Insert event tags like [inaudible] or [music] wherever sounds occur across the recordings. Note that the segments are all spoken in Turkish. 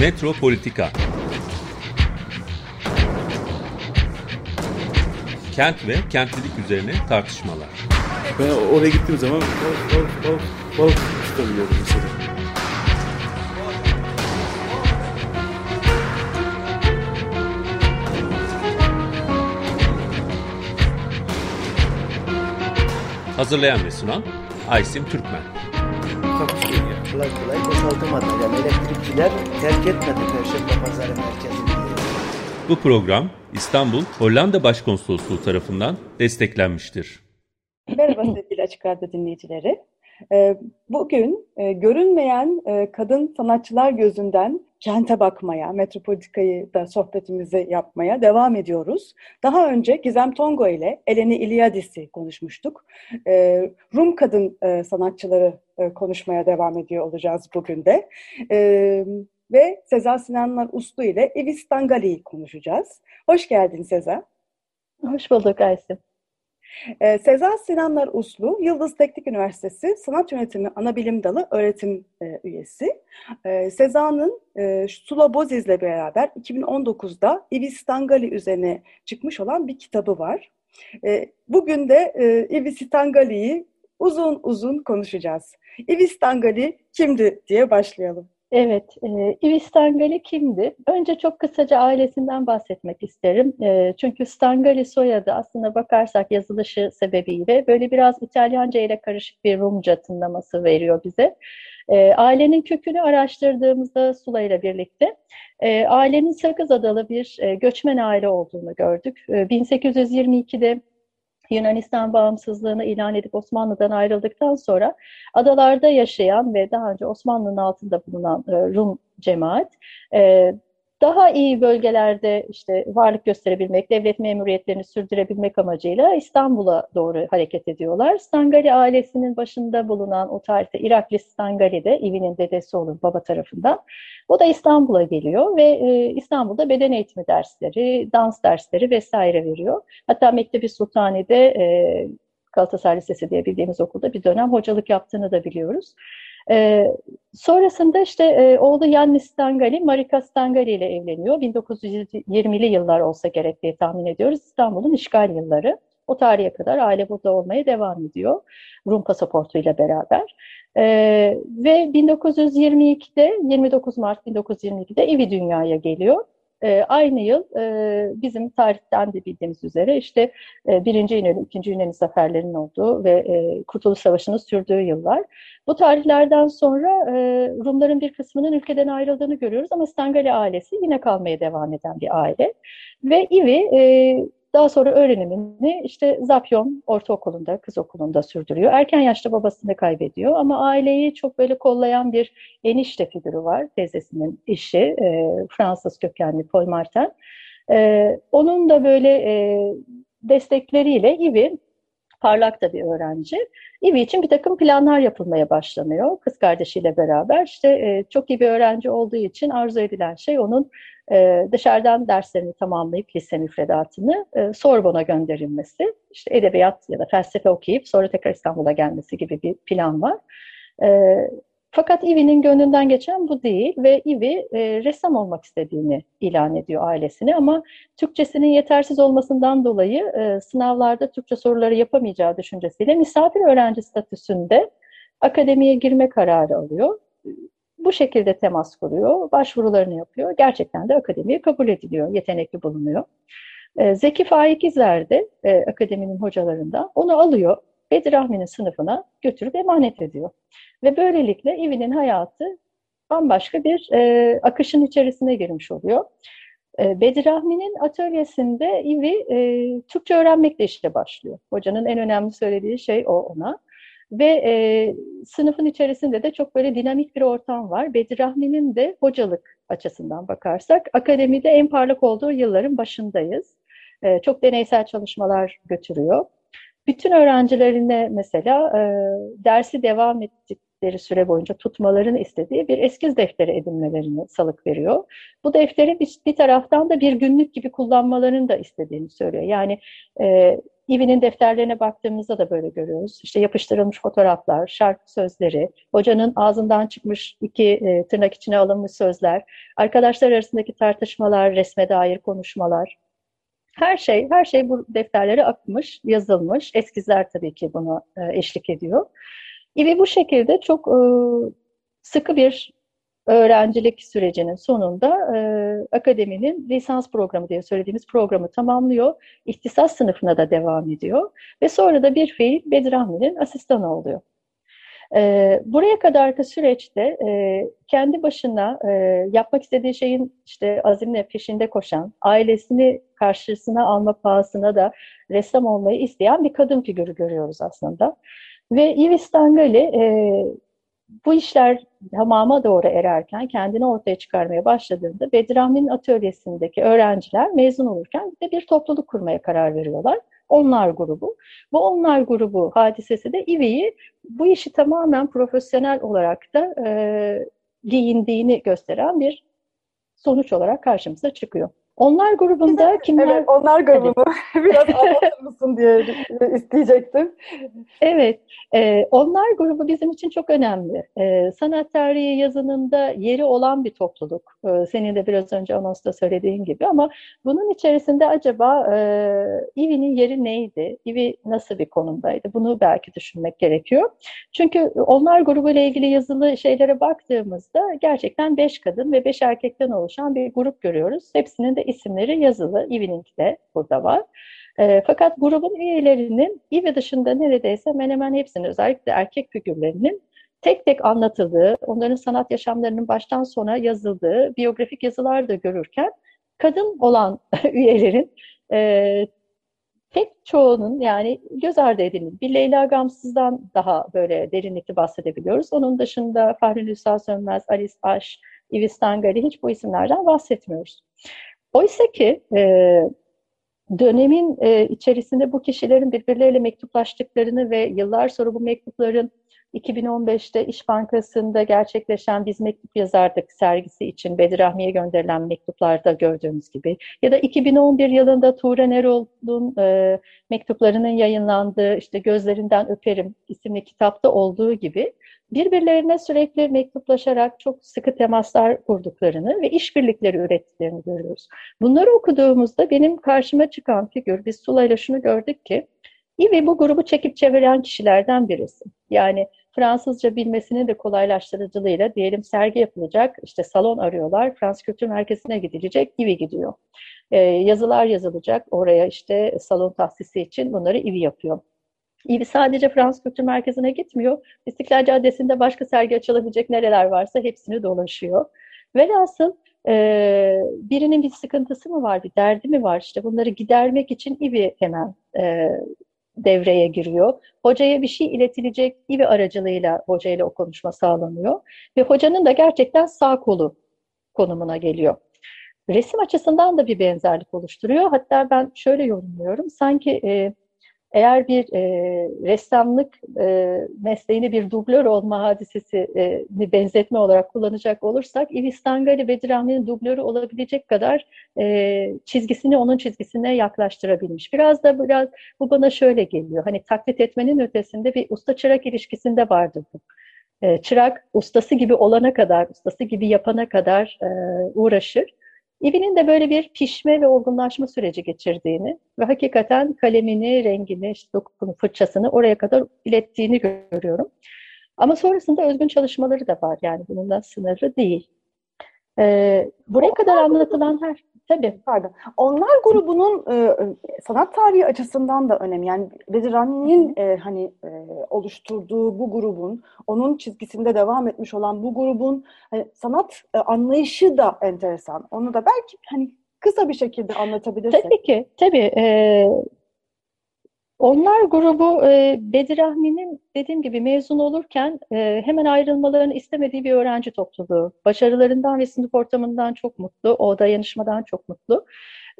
Metropolitika Kent ve kentlilik üzerine tartışmalar. Ben oraya gittiğim zaman balık, balık, balık, balık tutabiliyordum mesela. Hazırlayan ve sunan Aysim Türkmen. Kolay kolay boşaltamadı. Yani elektrikçiler terk etmedi Perşembe Pazarı merkezini. Bu program İstanbul Hollanda Başkonsolosluğu tarafından desteklenmiştir. Merhaba sevgili Açık Radyo dinleyicileri. Ee, Bugün e, görünmeyen e, kadın sanatçılar gözünden kente bakmaya, metropolitikayı da sohbetimizi yapmaya devam ediyoruz. Daha önce Gizem Tongo ile Eleni İlyadis'i konuşmuştuk. Ee, Rum kadın e, sanatçıları konuşmaya devam ediyor olacağız bugün de. Ee, Ve Seza Sinanlar Uslu ile Ivis Tangali'yi konuşacağız. Hoş geldin Seza. Hoş bulduk Aysim. Ee, Seza Sinanlar Uslu, Yıldız Teknik Üniversitesi Sanat Yönetimi Anabilim Dalı öğretim e, üyesi. Ee, Seza'nın e, Sula Boziz'le beraber 2019'da Ivis Tangali üzerine çıkmış olan bir kitabı var. E, bugün de e, Ivis Tangali'yi uzun uzun konuşacağız. Ivis Tangali kimdi diye başlayalım. Evet, e, Ivi Stangali kimdi? Önce çok kısaca ailesinden bahsetmek isterim. E, çünkü Stangali soyadı aslında bakarsak yazılışı sebebiyle böyle biraz İtalyanca ile karışık bir Rumca tınlaması veriyor bize. E, ailenin kökünü araştırdığımızda Sula ile birlikte e, ailenin Sakız Adalı bir e, göçmen aile olduğunu gördük. E, 1822'de Yunanistan bağımsızlığını ilan edip Osmanlı'dan ayrıldıktan sonra adalarda yaşayan ve daha önce Osmanlı'nın altında bulunan e, Rum cemaat e, daha iyi bölgelerde işte varlık gösterebilmek, devlet memuriyetlerini sürdürebilmek amacıyla İstanbul'a doğru hareket ediyorlar. Stangali ailesinin başında bulunan o tarihte Irakli Stangali de İvi'nin dedesi olur baba tarafından. O da İstanbul'a geliyor ve e, İstanbul'da beden eğitimi dersleri, dans dersleri vesaire veriyor. Hatta Mektebi Sultani'de e, Galatasaray Lisesi diye bildiğimiz okulda bir dönem hocalık yaptığını da biliyoruz. E, sonrasında işte e, oğlu Yannis Stangali, Marika Stangali ile evleniyor. 1920'li yıllar olsa gerek diye tahmin ediyoruz. İstanbul'un işgal yılları. O tarihe kadar aile burada olmaya devam ediyor. Rum pasaportuyla beraber. Ee, ve 1922'de 29 Mart 1922'de evi dünyaya geliyor. E, aynı yıl e, bizim tarihten de bildiğimiz üzere işte e, birinci İnönü, ikinci İnönü zaferlerinin olduğu ve e, Kurtuluş Savaşı'nın sürdüğü yıllar. Bu tarihlerden sonra e, Rumların bir kısmının ülkeden ayrıldığını görüyoruz ama Stangali ailesi yine kalmaya devam eden bir aile. Ve Ivi e, daha sonra öğrenimini işte Zapyon Ortaokulu'nda, kız okulunda sürdürüyor. Erken yaşta babasını kaybediyor ama aileyi çok böyle kollayan bir enişte figürü var. Teyzesinin işi, e, Fransız kökenli Paul Martin. E, onun da böyle e, destekleriyle Ivi parlak da bir öğrenci. Ivi için bir takım planlar yapılmaya başlanıyor. Kız kardeşiyle beraber işte e, çok iyi bir öğrenci olduğu için arzu edilen şey onun e, dışarıdan derslerini tamamlayıp lise müfredatını e, Sorbon'a gönderilmesi, işte edebiyat ya da felsefe okuyup sonra tekrar İstanbul'a gelmesi gibi bir plan var. E, fakat Ivi'nin gönlünden geçen bu değil ve Ivi e, ressam olmak istediğini ilan ediyor ailesine ama Türkçesinin yetersiz olmasından dolayı e, sınavlarda Türkçe soruları yapamayacağı düşüncesiyle misafir öğrenci statüsünde akademiye girme kararı alıyor bu şekilde temas kuruyor, başvurularını yapıyor. Gerçekten de akademiye kabul ediliyor, yetenekli bulunuyor. E, Zeki Faik İzler de e, akademinin hocalarından onu alıyor, Bedir Rahmi'nin sınıfına götürüp emanet ediyor. Ve böylelikle Ivi'nin hayatı bambaşka bir e, akışın içerisine girmiş oluyor. E, Bedir atölyesinde Ivi e, Türkçe öğrenmekle işte başlıyor. Hocanın en önemli söylediği şey o ona. Ve e, sınıfın içerisinde de çok böyle dinamik bir ortam var. Bedir Rahmi'nin de hocalık açısından bakarsak akademide en parlak olduğu yılların başındayız. E, çok deneysel çalışmalar götürüyor. Bütün öğrencilerine mesela e, dersi devam ettik, istedikleri süre boyunca tutmalarını istediği bir eskiz defteri edinmelerini salık veriyor. Bu defteri bir, bir taraftan da bir günlük gibi kullanmalarını da istediğini söylüyor. Yani e, İvi'nin defterlerine baktığımızda da böyle görüyoruz. İşte yapıştırılmış fotoğraflar, şarkı sözleri, hocanın ağzından çıkmış iki e, tırnak içine alınmış sözler, arkadaşlar arasındaki tartışmalar, resme dair konuşmalar. Her şey, her şey bu defterlere akmış, yazılmış. Eskizler tabii ki buna e, eşlik ediyor. İvi bu şekilde çok e, sıkı bir öğrencilik sürecinin sonunda e, akademinin lisans programı diye söylediğimiz programı tamamlıyor. İhtisas sınıfına da devam ediyor. Ve sonra da bir fiil Bedirahmi'nin asistanı oluyor. E, buraya kadarki süreçte e, kendi başına e, yapmak istediği şeyin işte azimle peşinde koşan, ailesini karşısına alma pahasına da ressam olmayı isteyen bir kadın figürü görüyoruz aslında. Ve Yves Stangali e, bu işler tamama doğru ererken kendini ortaya çıkarmaya başladığında Bedirahmi'nin atölyesindeki öğrenciler mezun olurken de bir topluluk kurmaya karar veriyorlar. Onlar grubu. Bu onlar grubu hadisesi de İvi'yi bu işi tamamen profesyonel olarak da e, giyindiğini gösteren bir sonuç olarak karşımıza çıkıyor. Onlar grubunda kimler? Evet, onlar grubunu [laughs] biraz [laughs] anlatır mısın diye isteyecektim. Evet, e, onlar grubu bizim için çok önemli. E, sanat tarihi yazınında yeri olan bir topluluk. E, senin de biraz önce anonsta söylediğin gibi ama bunun içerisinde acaba e, İvi'nin yeri neydi? İvi nasıl bir konumdaydı? Bunu belki düşünmek gerekiyor. Çünkü onlar grubu ile ilgili yazılı şeylere baktığımızda gerçekten beş kadın ve beş erkekten oluşan bir grup görüyoruz. Hepsinin de isimleri yazılı. Evening de burada var. E, fakat grubun üyelerinin Eve dışında neredeyse hemen hemen hepsinin özellikle erkek figürlerinin tek tek anlatıldığı, onların sanat yaşamlarının baştan sona yazıldığı biyografik yazılar da görürken kadın olan [laughs] üyelerin e, pek çoğunun yani göz ardı edilmiş. Bir Leyla Gamsız'dan daha böyle derinlikli bahsedebiliyoruz. Onun dışında Fahri Nüsa Sönmez, Alice Aş, Ivis Tangari hiç bu isimlerden bahsetmiyoruz. Oysa ki e, dönemin e, içerisinde bu kişilerin birbirleriyle mektuplaştıklarını ve yıllar sonra bu mektupların 2015'te İş Bankası'nda gerçekleşen Biz Mektup Yazardık sergisi için Bedir Ahmi'ye gönderilen mektuplarda gördüğümüz gibi ya da 2011 yılında Tuğra Erol'un e, mektuplarının yayınlandığı işte Gözlerinden Öperim isimli kitapta olduğu gibi birbirlerine sürekli mektuplaşarak çok sıkı temaslar kurduklarını ve işbirlikleri ürettiklerini görüyoruz. Bunları okuduğumuzda benim karşıma çıkan figür, biz Sula'yla şunu gördük ki, İvi bu grubu çekip çeviren kişilerden birisi. Yani Fransızca bilmesinin de kolaylaştırıcılığıyla diyelim sergi yapılacak, işte salon arıyorlar, Fransız Kültür Merkezi'ne gidilecek, İvi gidiyor. Ee, yazılar yazılacak, oraya işte salon tahsisi için bunları İvi yapıyor. İvi sadece Fransız Kültür Merkezi'ne gitmiyor. İstiklal Caddesi'nde başka sergi açılabilecek nereler varsa hepsini dolaşıyor. Velhasıl e, birinin bir sıkıntısı mı var, bir derdi mi var? İşte bunları gidermek için İvi hemen e, devreye giriyor. Hocaya bir şey iletilecek İvi aracılığıyla hocayla o konuşma sağlanıyor. Ve hocanın da gerçekten sağ kolu konumuna geliyor. Resim açısından da bir benzerlik oluşturuyor. Hatta ben şöyle yorumluyorum. Sanki e, eğer bir e, ressamlık e, mesleğini bir dublör olma hadisesini benzetme olarak kullanacak olursak Ivis Tangali Bedirahmi'nin dublörü olabilecek kadar e, çizgisini onun çizgisine yaklaştırabilmiş. Biraz da biraz bu bana şöyle geliyor. Hani taklit etmenin ötesinde bir usta çırak ilişkisinde vardır bu. E, çırak ustası gibi olana kadar, ustası gibi yapana kadar e, uğraşır. İbi'nin de böyle bir pişme ve olgunlaşma süreci geçirdiğini ve hakikaten kalemini, rengini, işte dokunu, fırçasını oraya kadar ilettiğini görüyorum. Ama sonrasında özgün çalışmaları da var yani bununla sınırlı değil. Ee, buraya kadar anlatılan her Tabii. Pardon. Onlar grubunun e, sanat tarihi açısından da önemli. Yani Bedirani'nin e, hani e, oluşturduğu bu grubun, onun çizgisinde devam etmiş olan bu grubun hani, sanat e, anlayışı da enteresan. Onu da belki hani kısa bir şekilde anlatabilirsek. Tabii ki. Tabii. E, onlar grubu e, Bedirahmi'nin dediğim gibi mezun olurken e, hemen ayrılmalarını istemediği bir öğrenci topluluğu. Başarılarından ve sınıf ortamından çok mutlu, o dayanışmadan çok mutlu.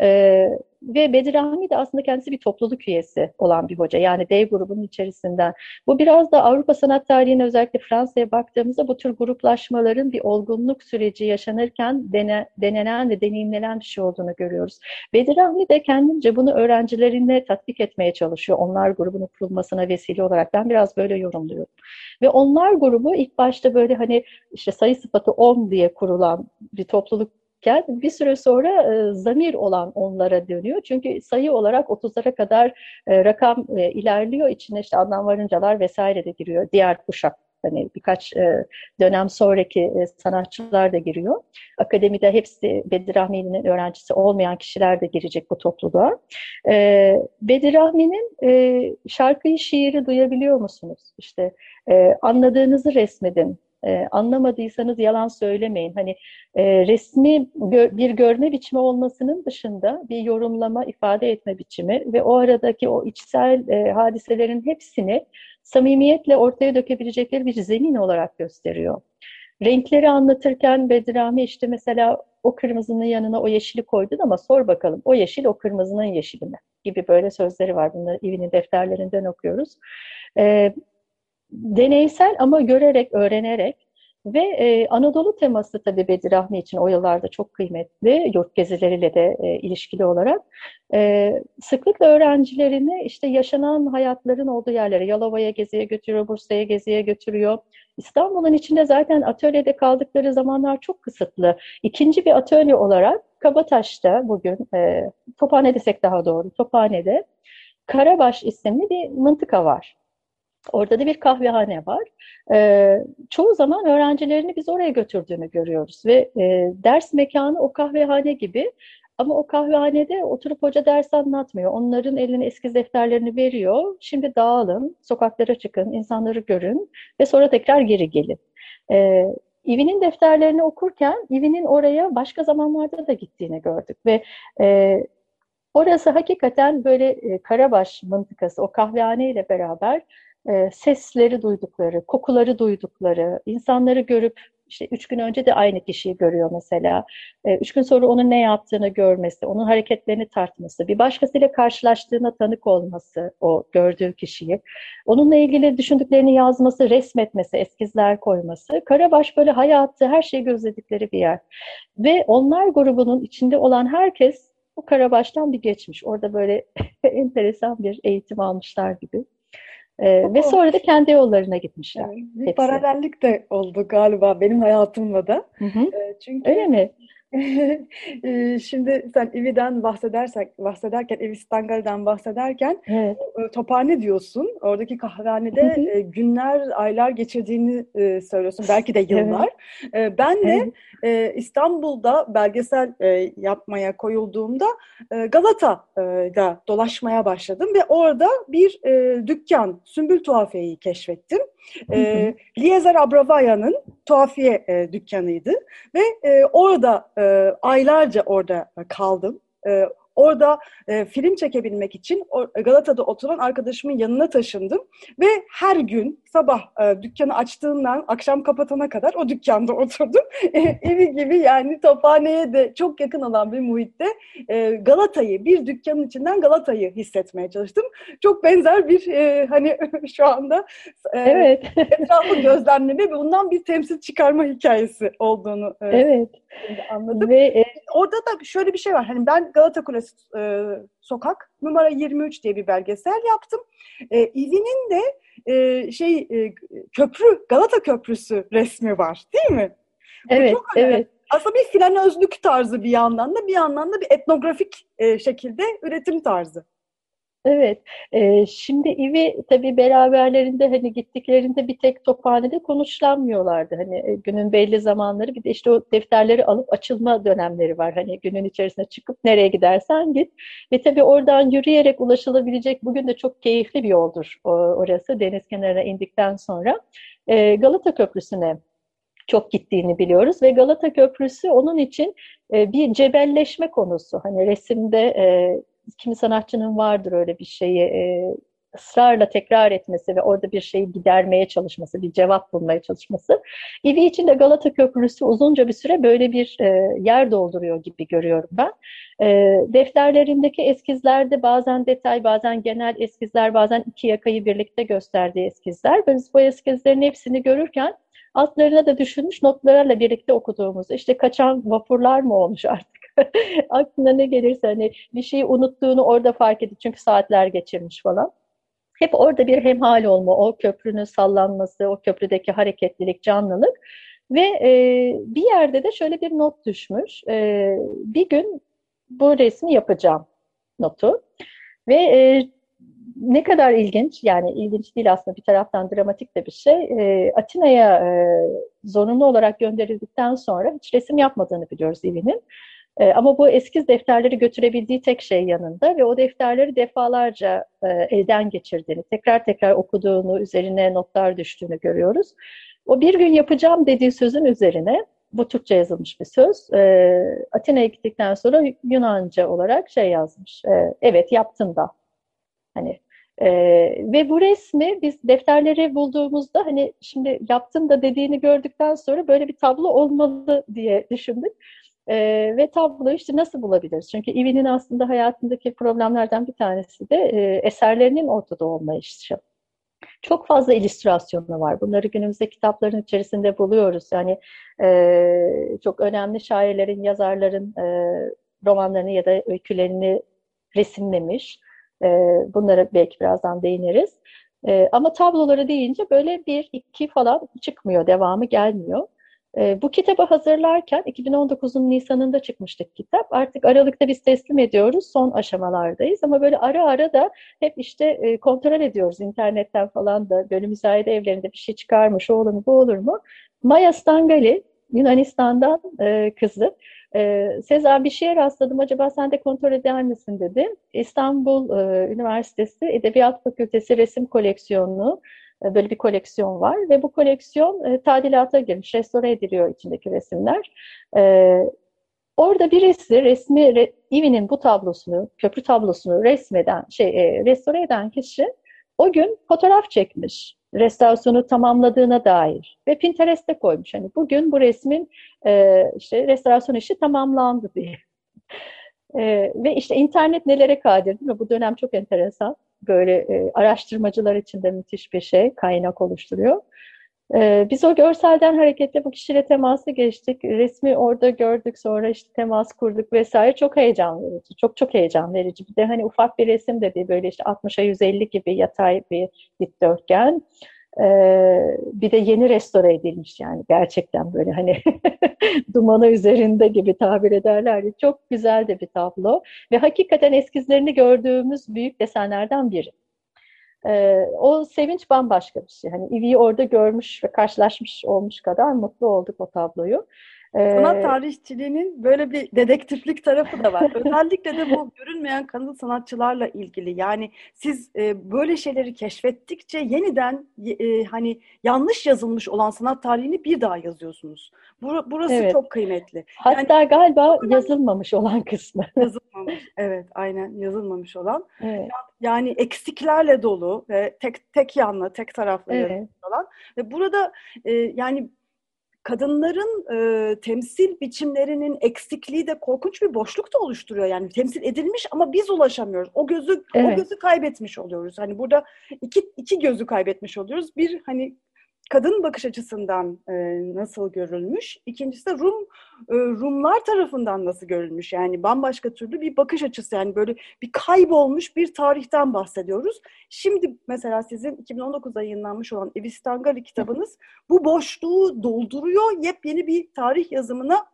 E, ve Bedirahmi de aslında kendisi bir topluluk üyesi olan bir hoca. Yani dev grubunun içerisinden. Bu biraz da Avrupa sanat tarihine özellikle Fransa'ya baktığımızda bu tür gruplaşmaların bir olgunluk süreci yaşanırken dene, denenen ve deneyimlenen bir şey olduğunu görüyoruz. Bedirahmi de kendince bunu öğrencilerine tatbik etmeye çalışıyor. Onlar grubunun kurulmasına vesile olarak. Ben biraz böyle yorumluyorum. Ve onlar grubu ilk başta böyle hani işte sayı sıfatı 10 diye kurulan bir topluluk bir süre sonra e, zamir olan onlara dönüyor. Çünkü sayı olarak 30'lara kadar e, rakam e, ilerliyor. İçine işte Adnan Varıncalar vesaire de giriyor. Diğer kuşak hani birkaç e, dönem sonraki e, sanatçılar da giriyor. Akademide hepsi Bedir Rahmi'nin öğrencisi olmayan kişiler de girecek bu topluluğa. E, Bedir Rahmi'nin e, şarkıyı, şiiri duyabiliyor musunuz? İşte e, anladığınızı resmedin, e, anlamadıysanız yalan söylemeyin. Hani e, resmi gö bir görme biçimi olmasının dışında bir yorumlama, ifade etme biçimi ve o aradaki o içsel e, hadiselerin hepsini samimiyetle ortaya dökebilecekleri bir zemin olarak gösteriyor. Renkleri anlatırken Bedrami işte mesela o kırmızının yanına o yeşili koydun ama sor bakalım o yeşil o kırmızının yeşili mi? Gibi böyle sözleri var. Bunları Ivi'nin defterlerinden okuyoruz. Ee, deneysel ama görerek, öğrenerek ve e, Anadolu teması tabii Bedir Rahmi için o yıllarda çok kıymetli, yurt gezileriyle de e, ilişkili olarak. E, sıklıkla öğrencilerini işte yaşanan hayatların olduğu yerlere, Yalova'ya geziye götürüyor, Bursa'ya geziye götürüyor. İstanbul'un içinde zaten atölyede kaldıkları zamanlar çok kısıtlı. İkinci bir atölye olarak Kabataş'ta bugün, e, Tophane desek daha doğru, Tophane'de Karabaş isimli bir mıntıka var. Orada da bir kahvehane var. E, çoğu zaman öğrencilerini biz oraya götürdüğünü görüyoruz ve e, ders mekanı o kahvehane gibi ama o kahvehanede oturup hoca ders anlatmıyor. Onların eline eskiz defterlerini veriyor. Şimdi dağılın, sokaklara çıkın, insanları görün ve sonra tekrar geri gelin. E, İvi'nin defterlerini okurken İvi'nin oraya başka zamanlarda da gittiğini gördük ve e, orası hakikaten böyle e, Karabaş mıntıkası, o kahvehane ile beraber e, sesleri duydukları, kokuları duydukları, insanları görüp işte üç gün önce de aynı kişiyi görüyor mesela. E, üç gün sonra onun ne yaptığını görmesi, onun hareketlerini tartması, bir başkasıyla karşılaştığına tanık olması o gördüğü kişiyi, onunla ilgili düşündüklerini yazması, resmetmesi, eskizler koyması. Karabaş böyle hayatı, her şeyi gözledikleri bir yer. Ve onlar grubunun içinde olan herkes bu Karabaş'tan bir geçmiş. Orada böyle [laughs] enteresan bir eğitim almışlar gibi. Ee, ve sonra da kendi yollarına gitmişler. Yani bir hepsi. paralellik de oldu galiba benim hayatımla da. Hı hı. Ee, çünkü Öyle mi? [laughs] Ee, şimdi sen Ivi'den bahsedersek, bahsederken, Ivi Stangal'den bahsederken evet. E, tophane diyorsun. Oradaki kahvehanede e, günler, aylar geçirdiğini e, söylüyorsun. Belki de yıllar. Evet. Ben de evet. İstanbul'da belgesel yapmaya koyulduğumda Galata'da dolaşmaya başladım ve orada bir dükkan, Sümbül Tuhafiye'yi keşfettim. E, Liezer Abravaya'nın tuhafiye e, dükkanıydı ve e, orada e, aylarca orada kaldım. E, Orada e, film çekebilmek için Galata'da oturan arkadaşımın yanına taşındım ve her gün sabah e, dükkanı açtığından akşam kapatana kadar o dükkanda [laughs] oturdum. E, evi gibi yani Tophane'ye de çok yakın olan bir muhitte e, Galata'yı, bir dükkanın içinden Galata'yı hissetmeye çalıştım. Çok benzer bir e, hani [laughs] şu anda e, evet. [laughs] etrafı gözlemleme ve bundan bir temsil çıkarma hikayesi olduğunu e, evet. anladım. Ve, e, Orada da şöyle bir şey var. Hani ben Galata Kulesi e, Sokak numara 23 diye bir belgesel yaptım. E, İvi'nin de e, şey e, köprü Galata Köprüsü resmi var değil mi? Evet, evet. Aslında bir flanözlük tarzı bir yandan da bir yandan da bir etnografik e, şekilde üretim tarzı. Evet, e, şimdi İvi tabii beraberlerinde hani gittiklerinde bir tek tophanede konuşlanmıyorlardı. Hani e, günün belli zamanları bir de işte o defterleri alıp açılma dönemleri var. Hani günün içerisine çıkıp nereye gidersen git. Ve tabii oradan yürüyerek ulaşılabilecek bugün de çok keyifli bir yoldur o, orası deniz kenarına indikten sonra. E, Galata Köprüsü'ne çok gittiğini biliyoruz ve Galata Köprüsü onun için bir cebelleşme konusu. Hani resimde kimi sanatçının vardır öyle bir şeyi. E, ısrarla tekrar etmesi ve orada bir şeyi gidermeye çalışması, bir cevap bulmaya çalışması. Ivi için de Galata Köprüsü uzunca bir süre böyle bir e, yer dolduruyor gibi görüyorum ben. E, defterlerindeki eskizlerde bazen detay, bazen genel eskizler, bazen iki yakayı birlikte gösterdiği eskizler. Biz bu eskizlerin hepsini görürken altlarına da düşünmüş notlarla birlikte okuduğumuz işte kaçan vapurlar mı olmuş artık [laughs] aklına ne gelirse hani bir şeyi unuttuğunu orada fark edip çünkü saatler geçirmiş falan. Hep orada bir hemhal olma, o köprünün sallanması, o köprüdeki hareketlilik, canlılık ve e, bir yerde de şöyle bir not düşmüş. E, bir gün bu resmi yapacağım notu ve e, ne kadar ilginç, yani ilginç değil aslında bir taraftan dramatik de bir şey. E, Atina'ya e, zorunlu olarak gönderildikten sonra hiç resim yapmadığını biliyoruz Ivi'nin. E, ama bu eskiz defterleri götürebildiği tek şey yanında ve o defterleri defalarca e, elden geçirdiğini, tekrar tekrar okuduğunu, üzerine notlar düştüğünü görüyoruz. O bir gün yapacağım dediği sözün üzerine, bu Türkçe yazılmış bir söz, e, Atina'ya gittikten sonra Yunanca olarak şey yazmış, e, evet yaptın da. Hani ee, ve bu resmi biz defterleri bulduğumuzda hani şimdi yaptım da dediğini gördükten sonra böyle bir tablo olmalı diye düşündük. Ee, ve tabloyu işte nasıl bulabiliriz? Çünkü Ivi'nin aslında hayatındaki problemlerden bir tanesi de e, eserlerinin ortada olmayışı. Çok fazla illüstrasyonu var. Bunları günümüzde kitapların içerisinde buluyoruz. Yani e, çok önemli şairlerin, yazarların e, romanlarını ya da öykülerini resimlemiş. E, bunlara belki birazdan değiniriz. E, ama tabloları deyince böyle bir, iki falan çıkmıyor, devamı gelmiyor. E, bu kitabı hazırlarken 2019'un Nisan'ında çıkmıştık kitap. Artık Aralık'ta biz teslim ediyoruz. Son aşamalardayız. Ama böyle ara ara da hep işte e, kontrol ediyoruz internetten falan da. Böyle müzayede evlerinde bir şey çıkarmış. O olur mu bu olur mu? Maya Stangali Yunanistan'dan e, kızı. E, Sezar bir şeye rastladım acaba sen de kontrol eder misin dedi. İstanbul e, Üniversitesi Edebiyat Fakültesi Resim Koleksiyonu böyle bir koleksiyon var ve bu koleksiyon e, tadilata girmiş, restore ediliyor içindeki resimler. E, orada birisi resmi, re, Ivi'nin bu tablosunu, köprü tablosunu resmeden, şey, e, restore eden kişi o gün fotoğraf çekmiş restorasyonu tamamladığına dair ve Pinterest'te koymuş. Hani bugün bu resmin e, işte restorasyon işi tamamlandı diye. E, ve işte internet nelere kadir değil mi? Bu dönem çok enteresan böyle e, araştırmacılar için de müthiş bir şey, kaynak oluşturuyor. E, biz o görselden hareketle bu kişiyle teması geçtik. Resmi orada gördük, sonra işte temas kurduk vesaire. Çok heyecan verici, çok çok heyecan verici. Bir de hani ufak bir resim de değil, böyle işte 60'a 150 gibi yatay bir dikdörtgen. Ee, bir de yeni restore edilmiş yani gerçekten böyle hani [laughs] dumanı üzerinde gibi tabir ederler. Çok güzel de bir tablo ve hakikaten eskizlerini gördüğümüz büyük desenlerden biri. Ee, o sevinç bambaşka bir şey. Hani Ivi'yi orada görmüş ve karşılaşmış olmuş kadar mutlu olduk o tabloyu. Sanat ee, tarihçiliğinin böyle bir dedektiflik tarafı da var. Özellikle de bu [laughs] görünmeyen kadın sanatçılarla ilgili. Yani siz e, böyle şeyleri keşfettikçe yeniden e, hani yanlış yazılmış olan sanat tarihini bir daha yazıyorsunuz. Bur burası evet. çok kıymetli. Hatta yani, galiba yazılmamış olan kısmı. [laughs] Yazılmamış. Evet, aynen yazılmamış olan. Evet. Yani eksiklerle dolu ve tek tek yanlı, tek taraflı evet. olan ve burada e, yani kadınların e, temsil biçimlerinin eksikliği de korkunç bir boşluk da oluşturuyor. Yani temsil edilmiş ama biz ulaşamıyoruz. O gözü evet. o gözü kaybetmiş oluyoruz. Hani burada iki iki gözü kaybetmiş oluyoruz. Bir hani kadın bakış açısından e, nasıl görülmüş? İkincisi de Rum e, Rumlar tarafından nasıl görülmüş? Yani bambaşka türlü bir bakış açısı yani böyle bir kaybolmuş bir tarihten bahsediyoruz. Şimdi mesela sizin 2019'da yayınlanmış olan Evistangali kitabınız bu boşluğu dolduruyor. Yepyeni bir tarih yazımına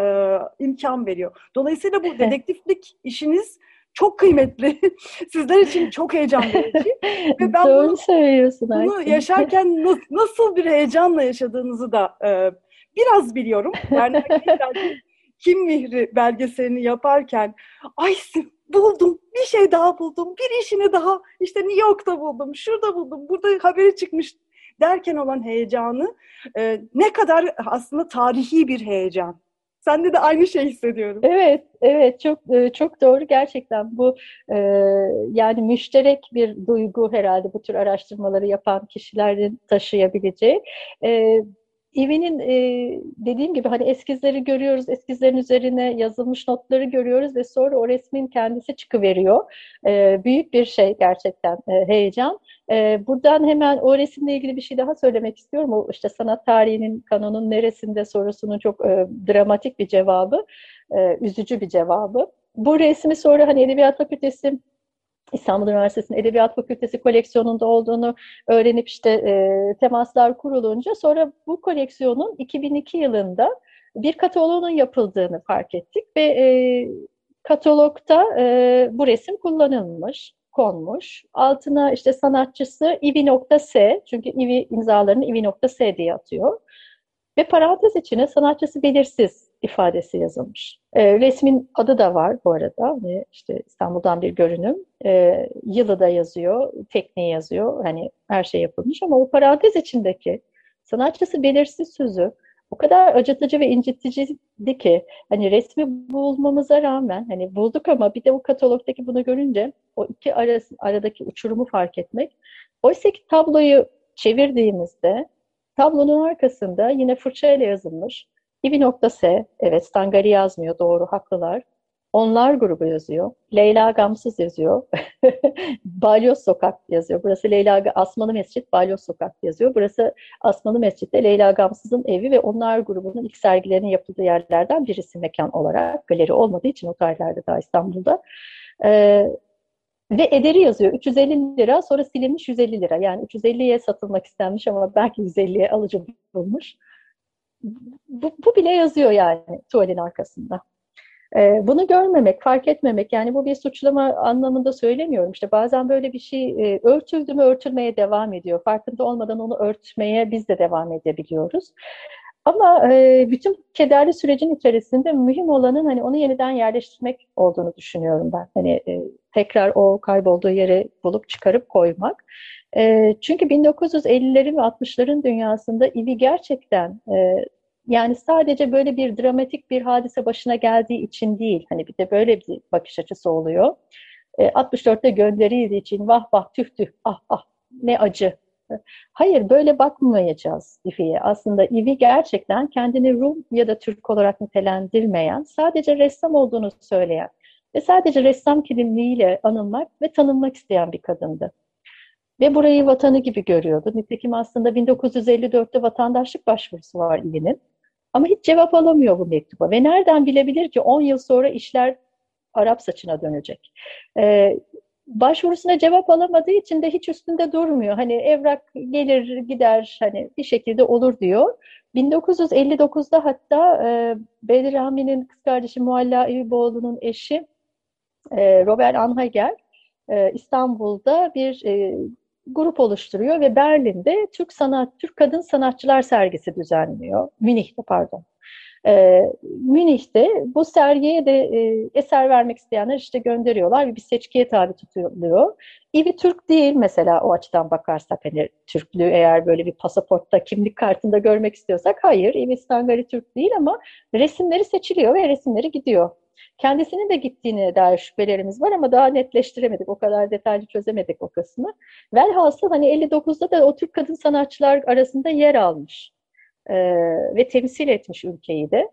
e, imkan veriyor. Dolayısıyla bu [laughs] dedektiflik işiniz çok kıymetli. [laughs] Sizler için çok heyecan verici. Ve ben Doğru bunu, söylüyorsun. Bunu yaşarken nasıl bir heyecanla yaşadığınızı da e, biraz biliyorum. Yani [laughs] Kim Mihri belgeselini yaparken ay buldum, bir şey daha buldum, bir işini daha işte New York'ta buldum, şurada buldum, burada haberi çıkmış derken olan heyecanı e, ne kadar aslında tarihi bir heyecan Sende de aynı şey hissediyorum. Evet, evet çok e, çok doğru gerçekten bu e, yani müşterek bir duygu herhalde bu tür araştırmaları yapan kişilerin taşıyabileceği. E, Evi'nin e, dediğim gibi hani eskizleri görüyoruz, eskizlerin üzerine yazılmış notları görüyoruz ve sonra o resmin kendisi çıkıveriyor. E, büyük bir şey gerçekten e, heyecan. E, buradan hemen o resimle ilgili bir şey daha söylemek istiyorum. O işte sanat tarihinin kanonun neresinde sorusunun çok e, dramatik bir cevabı, e, üzücü bir cevabı. Bu resmi sonra hani Edebiyat Fakültesi İstanbul Üniversitesi'nin Edebiyat Fakültesi koleksiyonunda olduğunu öğrenip işte e, temaslar kurulunca sonra bu koleksiyonun 2002 yılında bir kataloğunun yapıldığını fark ettik ve e, katalogda e, bu resim kullanılmış, konmuş. Altına işte sanatçısı ivi.s çünkü ivi imzalarını ivi.s diye atıyor. Ve parantez içine sanatçısı belirsiz ifadesi yazılmış. E, resmin adı da var bu arada. Hani işte İstanbul'dan bir görünüm. E, yılı da yazıyor, tekniği yazıyor. Hani her şey yapılmış ama o parantez içindeki sanatçısı belirsiz sözü o kadar acıtıcı ve inciticiydi ki hani resmi bulmamıza rağmen hani bulduk ama bir de o katalogdaki bunu görünce o iki arası, aradaki uçurumu fark etmek. Oysa ki tabloyu çevirdiğimizde tablonun arkasında yine fırçayla yazılmış İbi.S, evet Stangari yazmıyor, doğru, haklılar. Onlar grubu yazıyor. Leyla Gamsız yazıyor. [laughs] Balyoz Sokak yazıyor. Burası Leyla Asmalı Mescit, Balyoz Sokak yazıyor. Burası Asmalı Mescit'te Leyla Gamsız'ın evi ve onlar grubunun ilk sergilerinin yapıldığı yerlerden birisi mekan olarak. Galeri olmadığı için o tarihlerde daha İstanbul'da. Ee, ve ederi yazıyor. 350 lira sonra silinmiş 150 lira. Yani 350'ye satılmak istenmiş ama belki 150'ye alıcı bulmuş bu, bu bile yazıyor yani tuvalin arkasında. Ee, bunu görmemek, fark etmemek, yani bu bir suçlama anlamında söylemiyorum. İşte bazen böyle bir şey e, örtüldü mü örtülmeye devam ediyor. Farkında olmadan onu örtmeye biz de devam edebiliyoruz. Ama e, bütün kederli sürecin içerisinde mühim olanın hani onu yeniden yerleştirmek olduğunu düşünüyorum ben. Hani e, tekrar o kaybolduğu yere bulup çıkarıp koymak. E, çünkü 1950'lerin ve 60'ların dünyasında İvi gerçekten e, yani sadece böyle bir dramatik bir hadise başına geldiği için değil, hani bir de böyle bir bakış açısı oluyor. E, 64'te gönderildiği için vah vah tüh tüh ah ah ne acı. Hayır böyle bakmayacağız İvi'ye. Aslında İvi gerçekten kendini Rum ya da Türk olarak nitelendirmeyen, sadece ressam olduğunu söyleyen ve sadece ressam kimliğiyle anılmak ve tanınmak isteyen bir kadındı. Ve burayı vatanı gibi görüyordu. Nitekim aslında 1954'te vatandaşlık başvurusu var İli'nin. Ama hiç cevap alamıyor bu mektuba. Ve nereden bilebilir ki 10 yıl sonra işler Arap saçına dönecek. Ee, başvurusuna cevap alamadığı için de hiç üstünde durmuyor. Hani evrak gelir gider hani bir şekilde olur diyor. 1959'da hatta e, Bedir Rami'nin kız kardeşi Mualla İbiboğlu'nun eşi e, Robert Anhager e, İstanbul'da bir e, grup oluşturuyor ve Berlin'de Türk sanat Türk kadın sanatçılar sergisi düzenliyor. Münih'te pardon. E, Münih'te bu sergiye de e, eser vermek isteyenler işte gönderiyorlar ve bir seçkiye tabi tutuluyor. İvi Türk değil mesela o açıdan bakarsak hani Türklüğü eğer böyle bir pasaportta kimlik kartında görmek istiyorsak hayır İvi Stangari Türk değil ama resimleri seçiliyor ve resimleri gidiyor. Kendisinin de gittiğine dair şüphelerimiz var ama daha netleştiremedik. O kadar detaylı çözemedik o kısmı. Velhasıl hani 59'da da o Türk kadın sanatçılar arasında yer almış e, ve temsil etmiş ülkeyi de.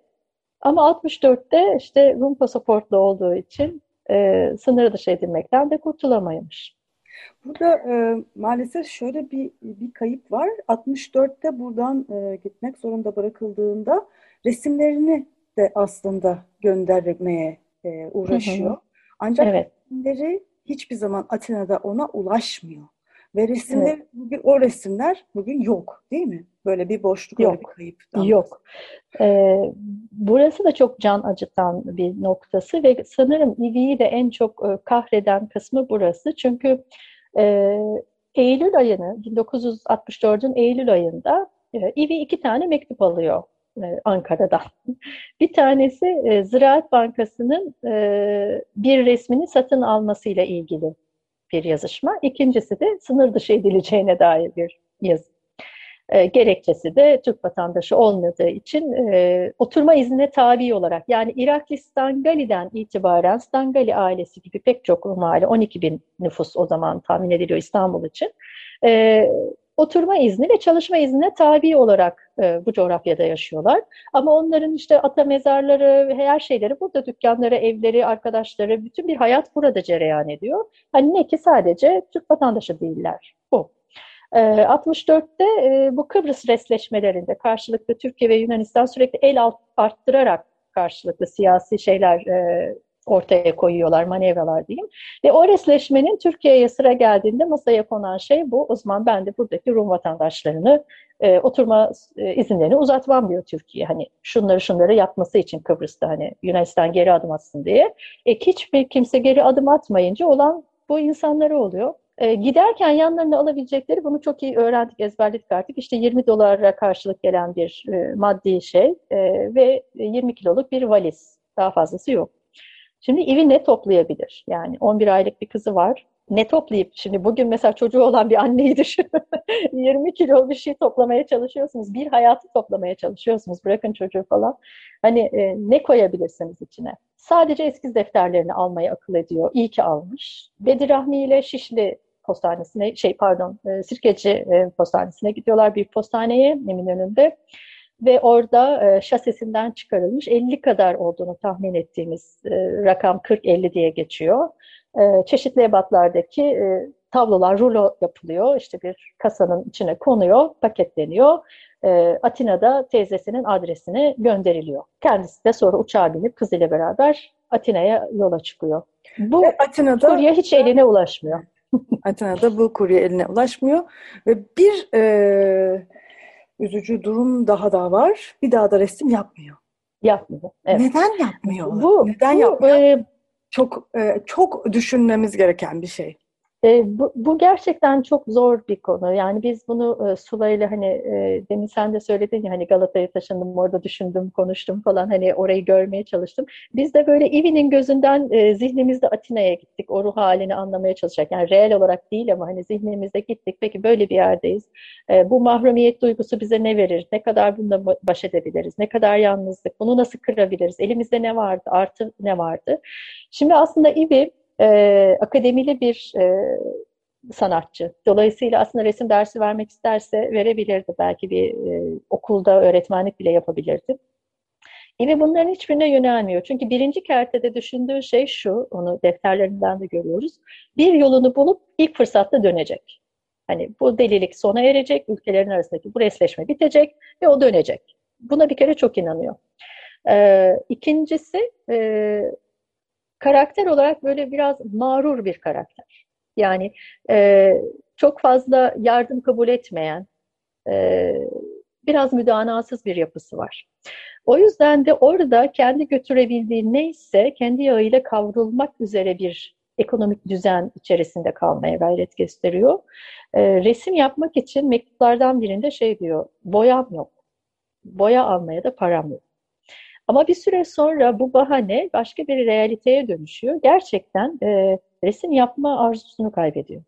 Ama 64'te işte Rum pasaportlu olduğu için e, sınır dışı edilmekten de kurtulamamış. Burada e, maalesef şöyle bir bir kayıp var. 64'te buradan e, gitmek zorunda bırakıldığında resimlerini de aslında göndermeye e, uğraşıyor. Hı hı. Ancak evet. resimleri hiçbir zaman Atina'da ona ulaşmıyor. Ve resimler evet. bugün o resimler bugün yok değil mi? Böyle bir boşluk, yok. bir kayıp. Yok. Ee, burası da çok can acıtan bir noktası ve sanırım İvi'yi de en çok e, kahreden kısmı burası. Çünkü e, Eylül ayını, 1964'ün Eylül ayında e, İvi iki tane mektup alıyor e, Ankara'dan. Bir tanesi e, Ziraat Bankası'nın e, bir resmini satın almasıyla ilgili bir yazışma. İkincisi de sınır dışı edileceğine dair bir yazı. Gerekçesi de Türk vatandaşı olmadığı için oturma iznine tabi olarak yani Irakli Stangali'den itibaren Stangali ailesi gibi pek çok Rum aile 12 bin nüfus o zaman tahmin ediliyor İstanbul için oturma izni ve çalışma iznine tabi olarak e, bu coğrafyada yaşıyorlar. Ama onların işte ata mezarları, her şeyleri burada dükkanları, evleri, arkadaşları, bütün bir hayat burada cereyan ediyor. Hani ne ki sadece Türk vatandaşı değiller. Bu. 64'te ee, e, bu Kıbrıs resleşmelerinde karşılıklı Türkiye ve Yunanistan sürekli el arttırarak karşılıklı siyasi şeyler e, ortaya koyuyorlar, manevralar diyeyim. Ve o resleşmenin Türkiye'ye sıra geldiğinde masaya konan şey bu. O zaman ben de buradaki Rum vatandaşlarını e, oturma e, izinlerini uzatmam diyor Türkiye. Hani şunları şunları yapması için Kıbrıs'ta hani Yunanistan geri adım atsın diye. E, hiçbir kimse geri adım atmayınca olan bu insanları oluyor. E, giderken yanlarına alabilecekleri bunu çok iyi öğrendik, ezberledik artık. İşte 20 dolara karşılık gelen bir e, maddi şey e, ve 20 kiloluk bir valiz. Daha fazlası yok. Şimdi evi ne toplayabilir? Yani 11 aylık bir kızı var. Ne toplayıp, şimdi bugün mesela çocuğu olan bir anneyi düşünün. 20 kilo bir şey toplamaya çalışıyorsunuz. Bir hayatı toplamaya çalışıyorsunuz. Bırakın çocuğu falan. Hani e, ne koyabilirsiniz içine? Sadece eskiz defterlerini almayı akıl ediyor. İyi ki almış. Bedir Rahmi ile Şişli postanesine, şey pardon, e, Sirkeci e, postanesine gidiyorlar. Bir postaneye Eminönü'nde ve orada e, şasisinden çıkarılmış 50 kadar olduğunu tahmin ettiğimiz e, rakam 40-50 diye geçiyor. E, çeşitli ebatlardaki e, tablolar rulo yapılıyor. İşte bir kasanın içine konuyor, paketleniyor. E, Atina'da teyzesinin adresine gönderiliyor. Kendisi de sonra uçağa binip kızıyla beraber Atina'ya yola çıkıyor. Bu ve Atina'da kurye hiç eline ulaşmıyor. Atina'da bu kurye eline ulaşmıyor ve bir e, üzücü durum daha da var. Bir daha da resim yapmıyor. Yapmıyor. Evet. Neden yapmıyor? Bu, Neden bu, yapmıyor? E, çok e, çok düşünmemiz gereken bir şey. E, bu, bu gerçekten çok zor bir konu. Yani biz bunu e, Sulay'la hani e, demin sen de söyledin ya hani Galata'ya taşındım orada düşündüm konuştum falan hani orayı görmeye çalıştım. Biz de böyle Ivi'nin gözünden e, zihnimizde Atina'ya gittik o ruh halini anlamaya çalışacak. Yani reel olarak değil ama hani zihnimizde gittik. Peki böyle bir yerdeyiz. E, bu mahrumiyet duygusu bize ne verir? Ne kadar bununla baş edebiliriz? Ne kadar yalnızlık? Bunu nasıl kırabiliriz? Elimizde ne vardı? Artı ne vardı? Şimdi aslında Ivi e, akademili bir e, sanatçı. Dolayısıyla aslında resim dersi vermek isterse verebilirdi. Belki bir e, okulda öğretmenlik bile yapabilirdi. Yine bunların hiçbirine yönelmiyor. Çünkü birinci kertede düşündüğü şey şu, onu defterlerinden de görüyoruz. Bir yolunu bulup ilk fırsatta dönecek. Hani bu delilik sona erecek, ülkelerin arasındaki bu resleşme bitecek ve o dönecek. Buna bir kere çok inanıyor. Ee, ikincisi, e, karakter olarak böyle biraz mağrur bir karakter. Yani e, çok fazla yardım kabul etmeyen, e, biraz müdanasız bir yapısı var. O yüzden de orada kendi götürebildiği neyse kendi yağıyla kavrulmak üzere bir ekonomik düzen içerisinde kalmaya gayret gösteriyor. E, resim yapmak için mektuplardan birinde şey diyor, boyam yok. Boya almaya da param yok. Ama bir süre sonra bu bahane başka bir realiteye dönüşüyor. Gerçekten e, resim yapma arzusunu kaybediyor.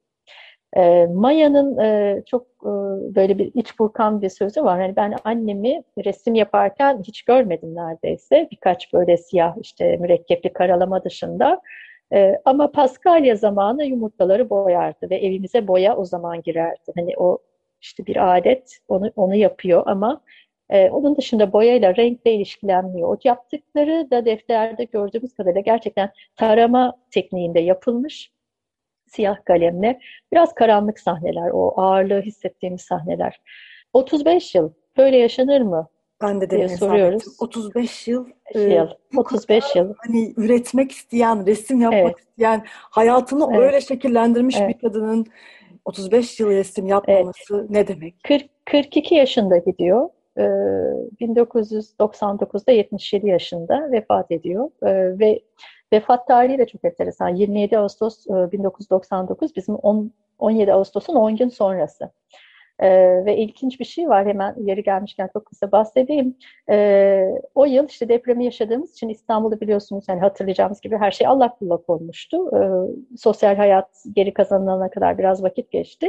E, Maya'nın e, çok e, böyle bir iç burkan bir sözü var. Yani ben annemi resim yaparken hiç görmedim neredeyse. Birkaç böyle siyah işte mürekkepli karalama dışında. E, ama Paskalya zamanı yumurtaları boyardı ve evimize boya o zaman girerdi. Hani o işte bir adet onu onu yapıyor ama ee, onun dışında boyayla, renkle ilişkilenmiyor. O yaptıkları da defterde gördüğümüz kadarıyla gerçekten tarama tekniğinde yapılmış siyah kalemle. Biraz karanlık sahneler, o ağırlığı hissettiğimiz sahneler. 35 yıl böyle yaşanır mı? Ben de diye soruyoruz. 35 yıl. yıl. 35 e, yıl. Hani üretmek isteyen, resim yapmak evet. isteyen, hayatını evet. öyle şekillendirmiş evet. bir kadının 35 yıl resim yapmaması evet. ne demek? 40, 42 yaşında gidiyor. 1999'da ee, 77 yaşında vefat ediyor ee, ve vefat tarihi de çok enteresan. 27 Ağustos 1999 e, bizim 10, 17 Ağustos'un 10 gün sonrası. Ee, ve ilginç bir şey var hemen yeri gelmişken çok kısa bahsedeyim. Ee, o yıl işte depremi yaşadığımız için İstanbul'da biliyorsunuz yani hatırlayacağımız gibi her şey allak bullak olmuştu. Ee, sosyal hayat geri kazanılana kadar biraz vakit geçti.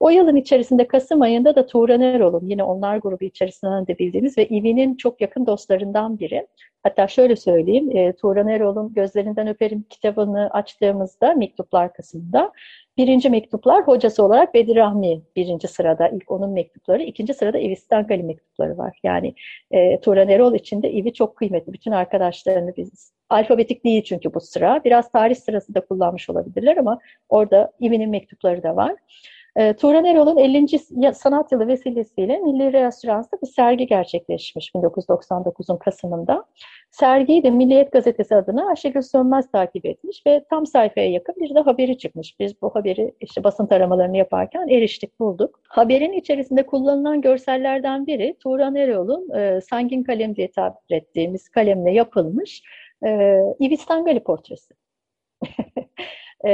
O yılın içerisinde Kasım ayında da Tuğran Erol'un yine onlar grubu içerisinden de bildiğimiz ve İvi'nin çok yakın dostlarından biri. Hatta şöyle söyleyeyim, e, Tuğran Erol'un Gözlerinden Öperim kitabını açtığımızda mektuplar kısmında birinci mektuplar hocası olarak Bedir Rahmi birinci sırada, ilk onun mektupları, ikinci sırada İvi Stangali mektupları var. Yani e, Tuğran Erol için de İvi çok kıymetli. Bütün arkadaşlarını biz Alfabetik değil çünkü bu sıra. Biraz tarih sırası da kullanmış olabilirler ama orada İvi'nin mektupları da var. E, Turan Erol'un 50. sanat yılı vesilesiyle Milli Reasürans'ta bir sergi gerçekleşmiş 1999'un Kasım'ında. Sergiyi de Milliyet Gazetesi adına Ayşegül Sönmez takip etmiş ve tam sayfaya yakın bir de haberi çıkmış. Biz bu haberi işte basın taramalarını yaparken eriştik, bulduk. Haberin içerisinde kullanılan görsellerden biri Turan Erol'un e, Sangin Kalem diye tabir ettiğimiz kalemle yapılmış e, İvistangali portresi. [laughs] e,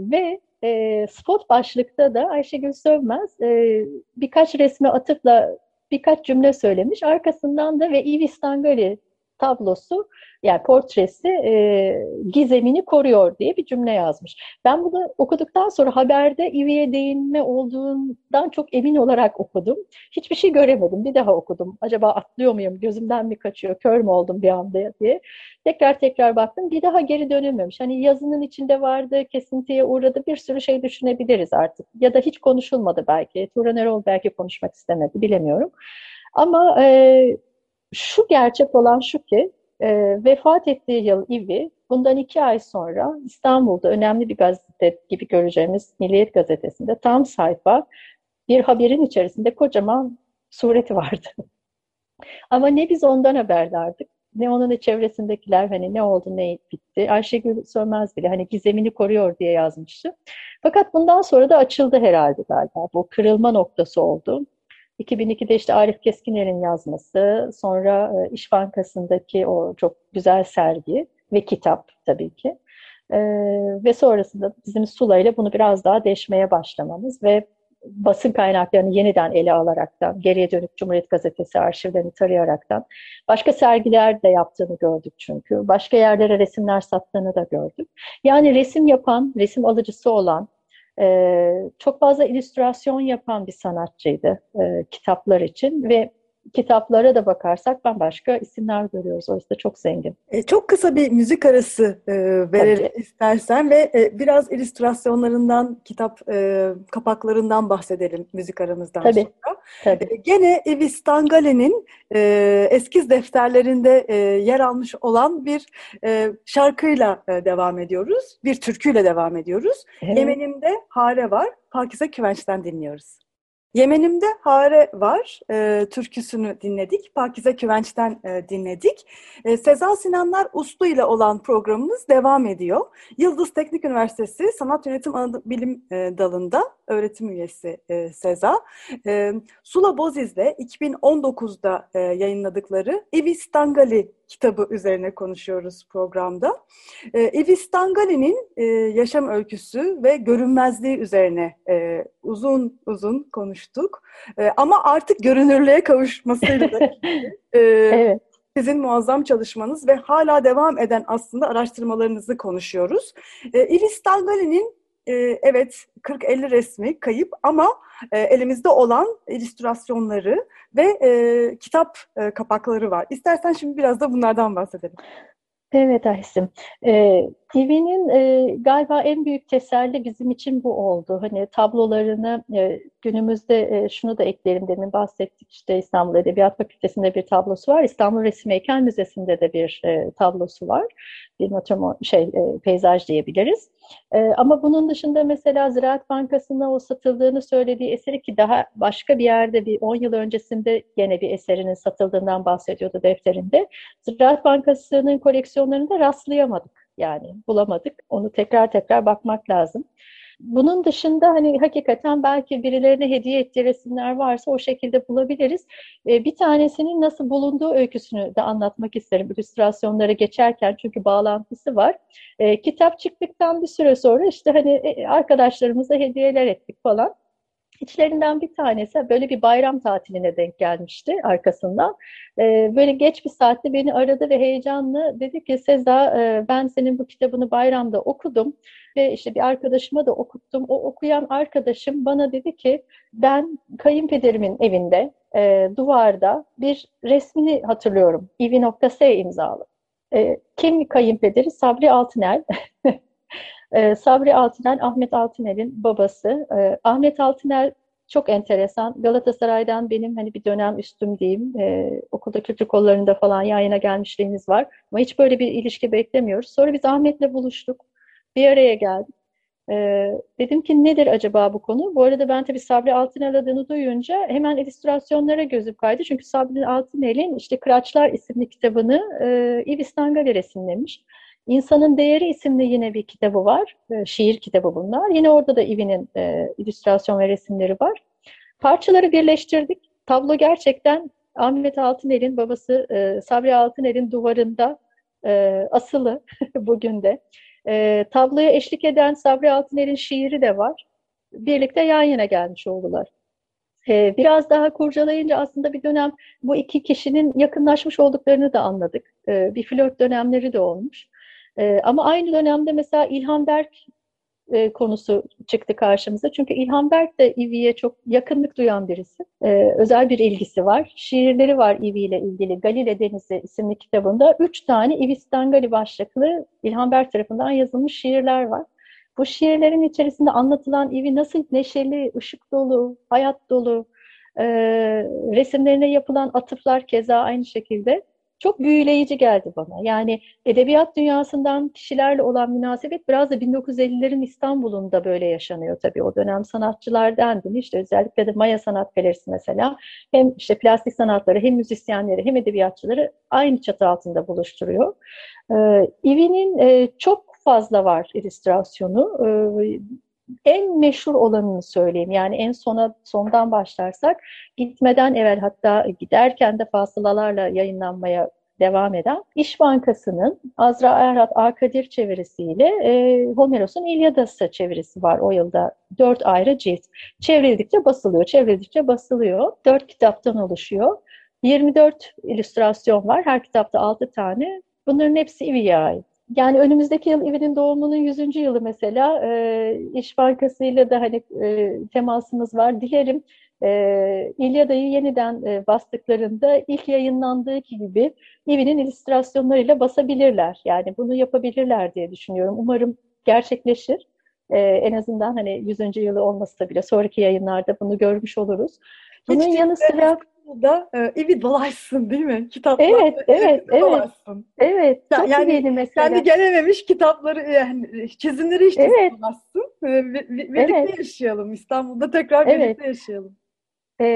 ve e, spot başlıkta da Ayşegül Sövmez e, birkaç resme atıfla birkaç cümle söylemiş. Arkasından da ve Ivi Stangoli tablosu yani portresi e, gizemini koruyor diye bir cümle yazmış. Ben bunu okuduktan sonra haberde İvi'ye değinme olduğundan çok emin olarak okudum. Hiçbir şey göremedim. Bir daha okudum. Acaba atlıyor muyum? Gözümden mi kaçıyor? Kör mü oldum bir anda diye. Tekrar tekrar baktım. Bir daha geri dönülmemiş. Hani yazının içinde vardı, kesintiye uğradı. Bir sürü şey düşünebiliriz artık. Ya da hiç konuşulmadı belki. Turan Erol belki konuşmak istemedi. Bilemiyorum. Ama e, şu gerçek olan şu ki e, vefat ettiği yıl İvi bundan iki ay sonra İstanbul'da önemli bir gazete gibi göreceğimiz Milliyet Gazetesi'nde tam sayfa bir haberin içerisinde kocaman sureti vardı. [laughs] Ama ne biz ondan haberdardık ne onun da çevresindekiler hani ne oldu ne bitti. Ayşegül Sönmez bile hani gizemini koruyor diye yazmıştı. Fakat bundan sonra da açıldı herhalde galiba. Bu kırılma noktası oldu. 2002'de işte Arif Keskiner'in yazması, sonra e, İş Bankası'ndaki o çok güzel sergi ve kitap tabii ki. E, ve sonrasında bizim Sula ile bunu biraz daha deşmeye başlamamız ve basın kaynaklarını yeniden ele alaraktan, geriye dönük Cumhuriyet Gazetesi arşivlerini tarayaraktan, başka sergiler de yaptığını gördük çünkü. Başka yerlere resimler sattığını da gördük. Yani resim yapan, resim alıcısı olan, çok fazla illüstrasyon yapan bir sanatçıydı kitaplar için ve kitaplara da bakarsak bambaşka isimler görüyoruz. Orası da çok zengin. E, çok kısa bir müzik arası e, verelim Tabii. istersen ve e, biraz illüstrasyonlarından, kitap e, kapaklarından bahsedelim müzik aramızdan Tabii. sonra. Tabii. E, gene Evi Stangale'nin e, eskiz defterlerinde e, yer almış olan bir e, şarkıyla e, devam ediyoruz. Bir türküyle devam ediyoruz. Evet. Yemenimde Hare var. Pakize Küvenç'ten dinliyoruz. Yemenim'de Hare var. E, türküsünü dinledik. Pakize Küvenç'ten e, dinledik. E, Sezan Sinanlar Uslu ile olan programımız devam ediyor. Yıldız Teknik Üniversitesi Sanat Yönetim Bilim e, Dalı'nda öğretim üyesi e, Seza. E, Sula Boziz'le 2019'da e, yayınladıkları Evi Stangali kitabı üzerine konuşuyoruz programda. E, Evi Stangali'nin e, yaşam öyküsü ve görünmezliği üzerine e, uzun uzun konuştuk. E, ama artık görünürlüğe kavuşmasıyla da [laughs] e, evet. sizin muazzam çalışmanız ve hala devam eden aslında araştırmalarınızı konuşuyoruz. E, Evi Stangali'nin e, evet 40-50 resmi kayıp ama e, elimizde olan illüstrasyonları ve e, kitap e, kapakları var. İstersen şimdi biraz da bunlardan bahsedelim. Evet Aysim. Ee, TV'nin e, galiba en büyük teselli bizim için bu oldu. Hani tablolarını e, günümüzde e, şunu da ekleyelim demin bahsettik işte İstanbul Edebiyat Fakültesi'nde bir tablosu var. İstanbul Resim Heykel Müzesi'nde de bir e, tablosu var. Bir natürmo, şey e, peyzaj diyebiliriz. E, ama bunun dışında mesela Ziraat Bankası'na o satıldığını söylediği eseri ki daha başka bir yerde bir 10 yıl öncesinde yine bir eserinin satıldığından bahsediyordu defterinde. Ziraat Bankası'nın koleksiyonlarında rastlayamadık yani bulamadık. Onu tekrar tekrar bakmak lazım. Bunun dışında hani hakikaten belki birilerine hediye ettiği resimler varsa o şekilde bulabiliriz. E, bir tanesinin nasıl bulunduğu öyküsünü de anlatmak isterim illüstrasyonlara geçerken çünkü bağlantısı var. E, kitap çıktıktan bir süre sonra işte hani e, arkadaşlarımıza hediyeler ettik falan. İçlerinden bir tanesi böyle bir bayram tatiline denk gelmişti arkasından. Ee, böyle geç bir saatte beni aradı ve heyecanlı dedi ki Seza e, ben senin bu kitabını bayramda okudum ve işte bir arkadaşıma da okuttum. O okuyan arkadaşım bana dedi ki ben kayınpederimin evinde e, duvarda bir resmini hatırlıyorum. İvi.S imzalı. E, kim kayınpederi? Sabri Altınel. [laughs] e, Sabri Altınel, Ahmet Altınel'in babası. E, Ahmet Altınel çok enteresan. Galatasaray'dan benim hani bir dönem üstüm diyeyim. E, okulda kültür kollarında falan yayına gelmişliğimiz var. Ama hiç böyle bir ilişki beklemiyoruz. Sonra biz Ahmet'le buluştuk. Bir araya geldik. E, dedim ki nedir acaba bu konu? Bu arada ben tabii Sabri Altınel adını duyunca hemen illüstrasyonlara gözüm kaydı. Çünkü Sabri Altınel'in işte Kıraçlar isimli kitabını e, İvis Tangali resimlemiş. İnsanın Değeri isimli yine bir kitabı var. E, şiir kitabı bunlar. Yine orada da İvi'nin e, illüstrasyon ve resimleri var. Parçaları birleştirdik. Tablo gerçekten Ahmet Altınel'in babası e, Sabri Altınel'in duvarında e, asılı [laughs] bugün de. E, tabloya eşlik eden Sabri Altınel'in şiiri de var. Birlikte yan yana gelmiş oldular. E, biraz daha kurcalayınca aslında bir dönem bu iki kişinin yakınlaşmış olduklarını da anladık. E, bir flört dönemleri de olmuş. E, ama aynı dönemde mesela İlhan Berk e, konusu çıktı karşımıza. Çünkü İlhan Berk de İvi'ye çok yakınlık duyan birisi. E, özel bir ilgisi var. Şiirleri var İvi ile ilgili. Galile Denizi isimli kitabında üç tane İvi Stangali başlıklı İlhan Berk tarafından yazılmış şiirler var. Bu şiirlerin içerisinde anlatılan İvi nasıl neşeli, ışık dolu, hayat dolu, e, resimlerine yapılan atıflar keza aynı şekilde çok büyüleyici geldi bana. Yani edebiyat dünyasından kişilerle olan münasebet biraz da 1950'lerin İstanbul'unda böyle yaşanıyor tabii. O dönem sanatçılar dendi. İşte özellikle de Maya Sanat Galerisi mesela hem işte plastik sanatları hem müzisyenleri hem edebiyatçıları aynı çatı altında buluşturuyor. Ee, İvi'nin e, çok fazla var illüstrasyonu. Ee, en meşhur olanını söyleyeyim. Yani en sona sondan başlarsak gitmeden evvel hatta giderken de fasılalarla yayınlanmaya devam eden İş Bankası'nın Azra Erhat Akadir çevirisiyle e, Homeros'un İlyadası çevirisi var o yılda. Dört ayrı cilt. Çevrildikçe basılıyor, çevrildikçe basılıyor. Dört kitaptan oluşuyor. 24 illüstrasyon var. Her kitapta 6 tane. Bunların hepsi İvi'ye ait. Yani önümüzdeki yıl İvi'nin doğumunun 100. yılı mesela e, İş Bankası ile de hani e, temasımız var. Dilerim e, İlyada'yı yeniden e, bastıklarında ilk yayınlandığı gibi İvi'nin illüstrasyonlarıyla basabilirler. Yani bunu yapabilirler diye düşünüyorum. Umarım gerçekleşir. E, en azından hani 100. yılı olmasa bile sonraki yayınlarda bunu görmüş oluruz. Bunun Hiç yanı sıra da e, evi dolaşsın değil mi? Kitaplar Evet, evet, evet. dolaşsın. evet Ya- çok yani yani, mesela. Kendi gelememiş kitapları yani çizimleri işte Evet. dolaşsın. E, birlikte Evet. yaşayalım. İstanbul'da tekrar Evet. birlikte yaşayalım. Ee,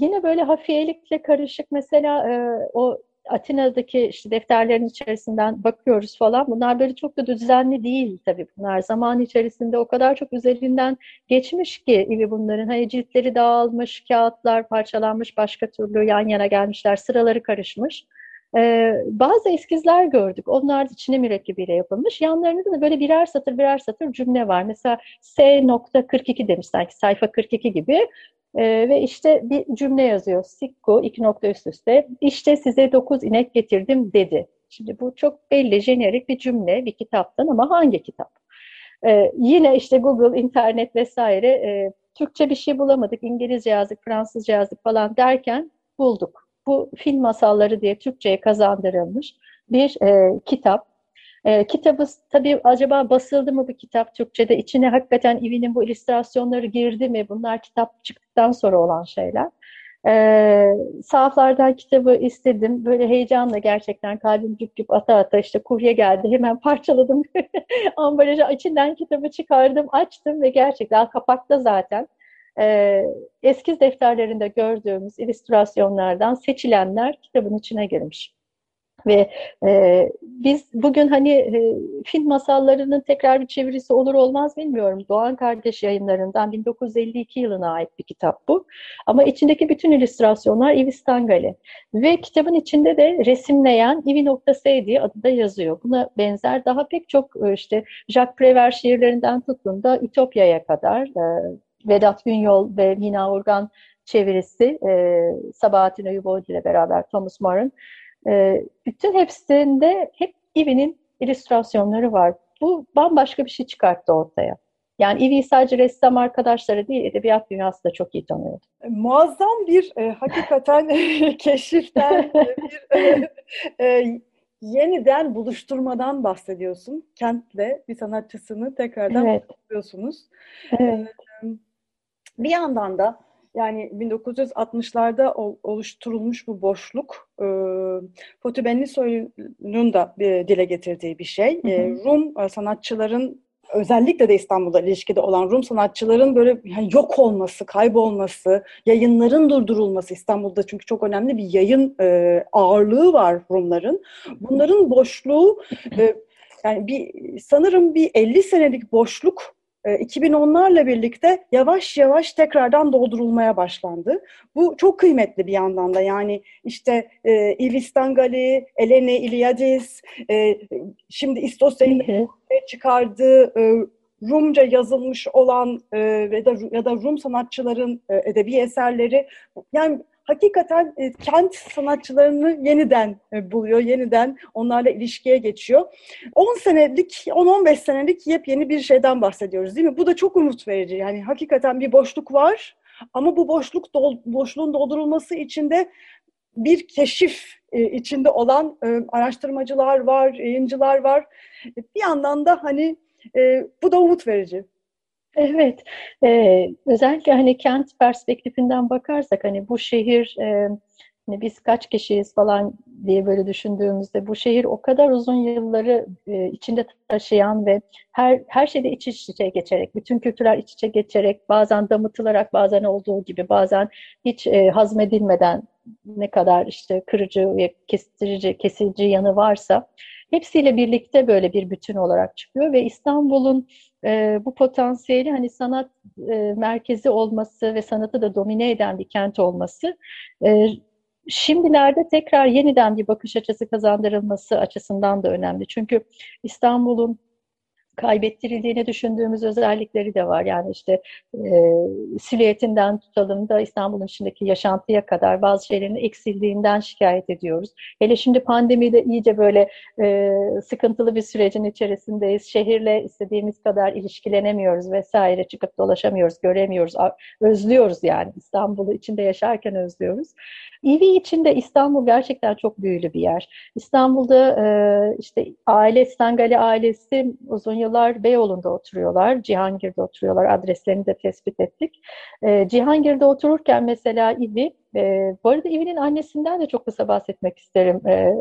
yine böyle hafiyelikle karışık mesela e, o Atina'daki işte defterlerin içerisinden bakıyoruz falan. Bunlar böyle çok da düzenli değil tabii bunlar. Zaman içerisinde o kadar çok üzerinden geçmiş ki gibi bunların. Hani ciltleri dağılmış, kağıtlar parçalanmış, başka türlü yan yana gelmişler, sıraları karışmış. Ee, bazı eskizler gördük. Onlar da Çin'e mürekkebiyle yapılmış. Yanlarında da böyle birer satır birer satır cümle var. Mesela S.42 demiş sanki sayfa 42 gibi. Ee, ve işte bir cümle yazıyor. Sikko iki nokta üst üste. İşte size dokuz inek getirdim dedi. Şimdi bu çok belli jenerik bir cümle bir kitaptan ama hangi kitap? Ee, yine işte Google, internet vesaire e, Türkçe bir şey bulamadık. İngilizce yazdık, Fransızca yazdık falan derken bulduk. Bu film masalları diye Türkçe'ye kazandırılmış bir e, kitap. E, kitabı tabii acaba basıldı mı bu kitap Türkçe'de? İçine hakikaten İvi'nin bu illüstrasyonları girdi mi? Bunlar kitap çıktıktan sonra olan şeyler. E, sahaflardan kitabı istedim. Böyle heyecanla gerçekten kalbim güp güp ata ata işte kurye geldi. Hemen [laughs] parçaladım. Ambalajı içinden kitabı çıkardım, açtım ve gerçekten kapakta zaten e, eskiz defterlerinde gördüğümüz illüstrasyonlardan seçilenler kitabın içine girmiş. Ve e, biz bugün hani e, film masallarının tekrar bir çevirisi olur olmaz bilmiyorum. Doğan Kardeş yayınlarından 1952 yılına ait bir kitap bu. Ama içindeki bütün illüstrasyonlar Ivi Stangali. Ve kitabın içinde de resimleyen Ivi.S diye adı da yazıyor. Buna benzer daha pek çok e, işte Jacques Prévert şiirlerinden tutun da Ütopya'ya kadar e, Vedat Günyol ve Mina Urgan çevirisi e, Sabahattin Eyüboğlu ile beraber Thomas More'un e, bütün hepsinde hep Ivi'nin illüstrasyonları var. Bu bambaşka bir şey çıkarttı ortaya. Yani Ivy sadece ressam arkadaşları değil, edebiyat dünyası da çok iyi tanıyordu. Muazzam bir e, hakikaten [laughs] keşiften, bir e, e, yeniden buluşturmadan bahsediyorsun. Kentle bir sanatçısını tekrardan evet. buluşturuyorsunuz. Evet. E, bir yandan da yani 1960'larda oluşturulmuş bu boşluk e, Fatih Benlisoy'un da e, dile getirdiği bir şey. Hı hı. E, Rum sanatçıların özellikle de İstanbul'da ilişkide olan Rum sanatçıların böyle yani yok olması, kaybolması, yayınların durdurulması İstanbul'da çünkü çok önemli bir yayın e, ağırlığı var Rumların. Bunların boşluğu e, yani bir sanırım bir 50 senelik boşluk 2010'larla e, birlikte yavaş yavaş tekrardan doldurulmaya başlandı. Bu çok kıymetli bir yandan da. Yani işte e, Ivis Dangali, Eleni Iliadis, e, şimdi İstos'un çıkardığı e, Rumca yazılmış olan e, ya, da, ya da Rum sanatçıların e, edebi eserleri. Yani hakikaten e, kent sanatçılarını yeniden e, buluyor, yeniden onlarla ilişkiye geçiyor. 10 senelik, 10-15 senelik yepyeni bir şeyden bahsediyoruz değil mi? Bu da çok umut verici. Yani hakikaten bir boşluk var ama bu boşluk dol, boşluğun doldurulması için de bir keşif e, içinde olan e, araştırmacılar var, yayıncılar var. Bir yandan da hani e, bu da umut verici. Evet, ee, özellikle hani kent perspektifinden bakarsak hani bu şehir e, hani biz kaç kişiyiz falan diye böyle düşündüğümüzde bu şehir o kadar uzun yılları e, içinde taşıyan ve her her şeyde iç içe geçerek, bütün kültürler iç içe geçerek, bazen damıtılarak, bazen olduğu gibi, bazen hiç e, hazmedilmeden ne kadar işte kırıcı ve kestirici, kesici yanı varsa hepsiyle birlikte böyle bir bütün olarak çıkıyor ve İstanbul'un e, bu potansiyeli hani sanat e, merkezi olması ve sanatı da domine eden bir kent olması e, şimdilerde tekrar yeniden bir bakış açısı kazandırılması açısından da önemli. Çünkü İstanbul'un kaybettirildiğini düşündüğümüz özellikleri de var. Yani işte e, silüetinden tutalım da İstanbul'un içindeki yaşantıya kadar bazı şeylerin eksildiğinden şikayet ediyoruz. Hele şimdi pandemide iyice böyle e, sıkıntılı bir sürecin içerisindeyiz. Şehirle istediğimiz kadar ilişkilenemiyoruz vesaire. Çıkıp dolaşamıyoruz, göremiyoruz, özlüyoruz yani. İstanbul'u içinde yaşarken özlüyoruz. İvi için de İstanbul gerçekten çok büyülü bir yer. İstanbul'da e, işte aile, Stangali ailesi uzun yıllar Beyoğlu'nda oturuyorlar, Cihangir'de oturuyorlar. Adreslerini de tespit ettik. E, Cihangir'de otururken mesela İvi, e, bu arada İvi'nin annesinden de çok kısa bahsetmek isterim. E,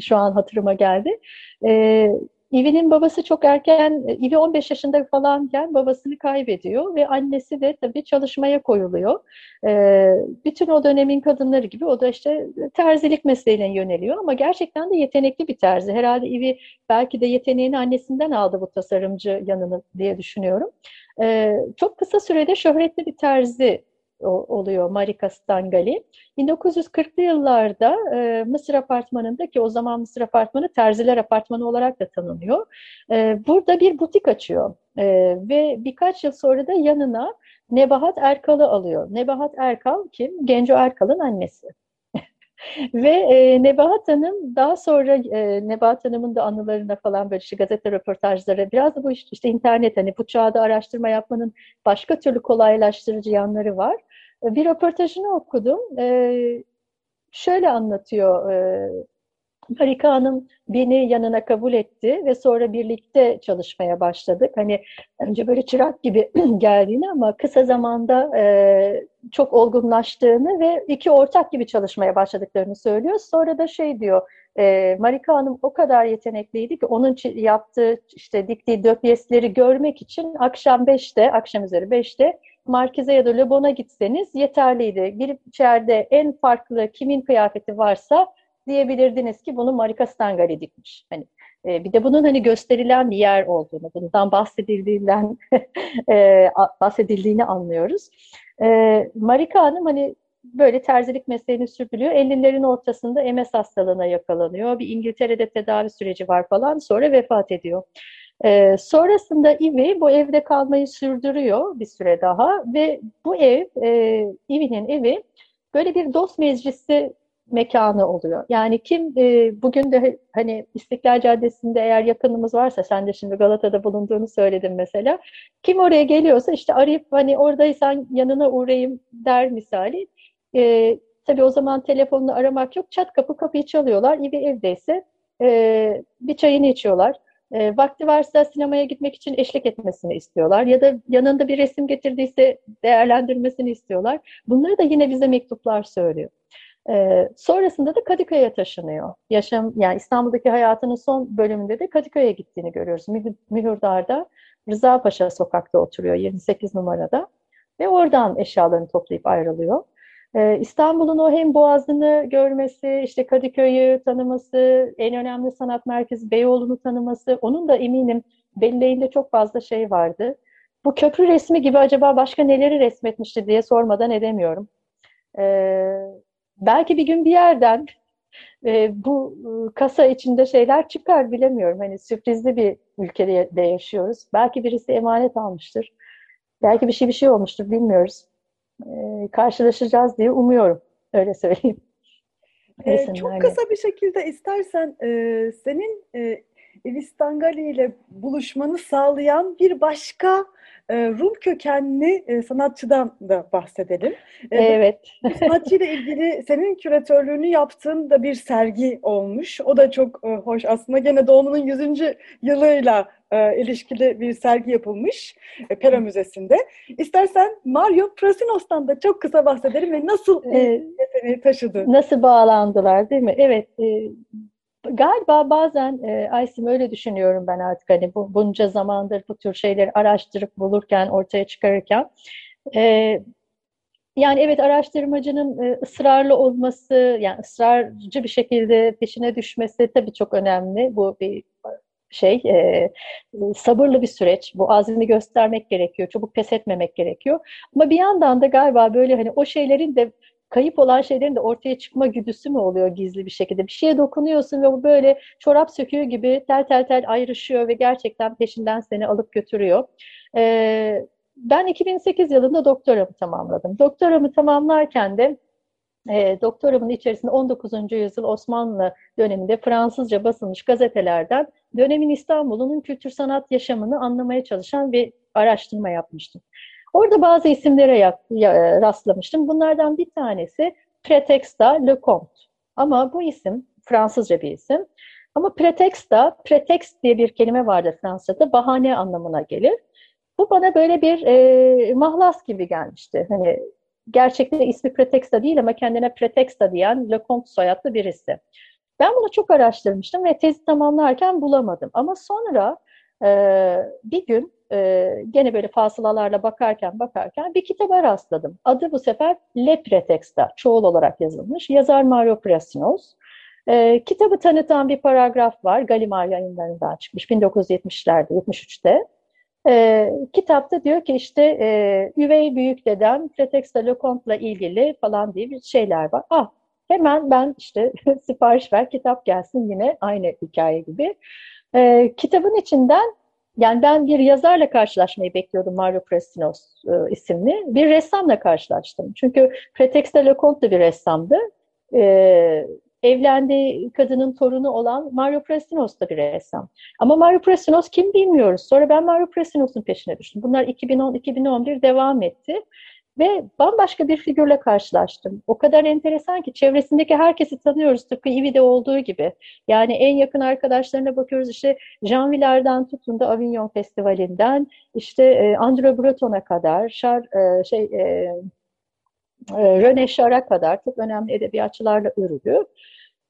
şu an hatırıma geldi. E, Ivi'nin babası çok erken, Ivi 15 yaşında falanken babasını kaybediyor ve annesi de tabii çalışmaya koyuluyor. Bütün o dönemin kadınları gibi o da işte terzilik mesleğine yöneliyor ama gerçekten de yetenekli bir terzi. Herhalde Ivi belki de yeteneğini annesinden aldı bu tasarımcı yanını diye düşünüyorum. Çok kısa sürede şöhretli bir terzi oluyor Marika Stangali. 1940'lı yıllarda e, Mısır Apartmanı'nda ki o zaman Mısır Apartmanı Terziler Apartmanı olarak da tanınıyor. E, burada bir butik açıyor e, ve birkaç yıl sonra da yanına Nebahat Erkal'ı alıyor. Nebahat Erkal kim? Genco Erkal'ın annesi. [laughs] Ve e, Nebahat Hanım daha sonra e, Nebahat Hanım'ın da anılarına falan böyle işte gazete röportajları biraz da bu işte, işte internet hani bu çağda araştırma yapmanın başka türlü kolaylaştırıcı yanları var. Bir röportajını okudum. E, şöyle anlatıyor e, Harika Hanım beni yanına kabul etti ve sonra birlikte çalışmaya başladık. Hani önce böyle çırak gibi [clears throat] geldiğini ama kısa zamanda e, çok olgunlaştığını ve iki ortak gibi çalışmaya başladıklarını söylüyor. Sonra da şey diyor, e, Marika Hanım o kadar yetenekliydi ki onun yaptığı işte diktiği döpyesleri görmek için akşam 5'te, akşam üzeri 5'te Markize ya da Le Bon'a gitseniz yeterliydi. Girip içeride en farklı kimin kıyafeti varsa diyebilirdiniz ki bunu Marika Stangali dikmiş. Hani e, bir de bunun hani gösterilen bir yer olduğunu, bundan bahsedildiğinden [laughs] e, bahsedildiğini anlıyoruz. E, Marika Hanım hani böyle terzilik mesleğini sürdürüyor. 50'lerin ortasında MS hastalığına yakalanıyor. Bir İngiltere'de tedavi süreci var falan. Sonra vefat ediyor. E, sonrasında Ivy bu evde kalmayı sürdürüyor bir süre daha ve bu ev, e, Ivy'nin evi böyle bir dost meclisi mekanı oluyor. Yani kim e, bugün de hani İstiklal Caddesi'nde eğer yakınımız varsa sen de şimdi Galata'da bulunduğunu söyledin mesela. Kim oraya geliyorsa işte arayıp hani oradaysan yanına uğrayayım der misali. E, tabii o zaman telefonla aramak yok. Çat kapı kapıyı çalıyorlar. Bir evdeyse e, bir çayını içiyorlar. E, vakti varsa sinemaya gitmek için eşlik etmesini istiyorlar. Ya da yanında bir resim getirdiyse değerlendirmesini istiyorlar. Bunları da yine bize mektuplar söylüyor. Ee, sonrasında da Kadıköy'e taşınıyor. Yaşam, yani İstanbul'daki hayatının son bölümünde de Kadıköy'e gittiğini görüyoruz. Mühürdar'da Rıza Paşa sokakta oturuyor 28 numarada ve oradan eşyalarını toplayıp ayrılıyor. Ee, İstanbul'un o hem boğazını görmesi, işte Kadıköy'ü tanıması, en önemli sanat merkezi Beyoğlu'nu tanıması, onun da eminim belleğinde çok fazla şey vardı. Bu köprü resmi gibi acaba başka neleri resmetmişti diye sormadan edemiyorum. Ee, belki bir gün bir yerden e, bu e, kasa içinde şeyler çıkar bilemiyorum. Hani sürprizli bir ülkede yaşıyoruz. Belki birisi emanet almıştır. Belki bir şey bir şey olmuştur bilmiyoruz. E, karşılaşacağız diye umuyorum. Öyle söyleyeyim. Ee, çok kısa bir şekilde istersen e, senin e, Evistangali ile buluşmanı sağlayan bir başka e, Rum kökenli e, sanatçıdan da bahsedelim. Evet. sanatçıyla ilgili senin küratörlüğünü yaptığın da bir sergi olmuş. O da çok hoş. Aslında gene doğumunun 100. yılıyla e, ilişkili bir sergi yapılmış e, Pera Müzesi'nde. İstersen Mario Prasinos'tan da çok kısa bahsedelim ve nasıl e, yeteneği taşıdı. Nasıl bağlandılar değil mi? Evet. E, Galiba bazen e, Aysim öyle düşünüyorum ben artık hani bu, bunca zamandır bu tür şeyleri araştırıp bulurken, ortaya çıkarırken. E, yani evet araştırmacının e, ısrarlı olması, yani ısrarcı bir şekilde peşine düşmesi tabii çok önemli. Bu bir şey, e, sabırlı bir süreç. Bu azmi göstermek gerekiyor, çabuk pes etmemek gerekiyor. Ama bir yandan da galiba böyle hani o şeylerin de kayıp olan şeylerin de ortaya çıkma güdüsü mü oluyor gizli bir şekilde? Bir şeye dokunuyorsun ve bu böyle çorap söküyor gibi tel tel tel ayrışıyor ve gerçekten peşinden seni alıp götürüyor. Ee, ben 2008 yılında doktoramı tamamladım. Doktoramı tamamlarken de e, doktoramın içerisinde 19. yüzyıl Osmanlı döneminde Fransızca basılmış gazetelerden dönemin İstanbul'un kültür sanat yaşamını anlamaya çalışan bir araştırma yapmıştım. Orada bazı isimlere ya, ya, rastlamıştım. Bunlardan bir tanesi Pretexta Lecomte. Ama bu isim Fransızca bir isim. Ama pretexta, pretext diye bir kelime vardır Fransızca'da, bahane anlamına gelir. Bu bana böyle bir e, mahlas gibi gelmişti. Hani gerçekten ismi pretexta değil ama kendine pretexta diyen Lecomte soyadlı birisi. Ben bunu çok araştırmıştım ve tezi tamamlarken bulamadım. Ama sonra e, bir gün e, gene böyle fasılalarla bakarken bakarken bir kitaba rastladım. Adı bu sefer Le Pretexta, çoğul olarak yazılmış. Yazar Mario Prasinos. E, kitabı tanıtan bir paragraf var. Gallimard yayınlarından çıkmış 1970'lerde, 73'te. E, kitapta diyor ki işte e, üvey büyük dedem Pretexta Leconte'la ilgili falan diye bir şeyler var. Ah hemen ben işte [laughs] sipariş ver kitap gelsin yine aynı hikaye gibi. E, kitabın içinden yani ben bir yazarla karşılaşmayı bekliyordum Mario Prestinos e, isimli. Bir ressamla karşılaştım. Çünkü Pretexta Leconte bir ressamdı. E, evlendiği kadının torunu olan Mario Prestinos da bir ressam. Ama Mario Prestinos kim bilmiyoruz. Sonra ben Mario Prestinos'un peşine düştüm. Bunlar 2010-2011 devam etti. Ve bambaşka bir figürle karşılaştım. O kadar enteresan ki çevresindeki herkesi tanıyoruz tıpkı Ivi'de olduğu gibi. Yani en yakın arkadaşlarına bakıyoruz işte Jean Villar'dan tutun da Avignon Festivali'nden işte e, Andrew Breton'a kadar, Char, e, şey e, e, René Char'a kadar çok önemli edebiyatçılarla örülü.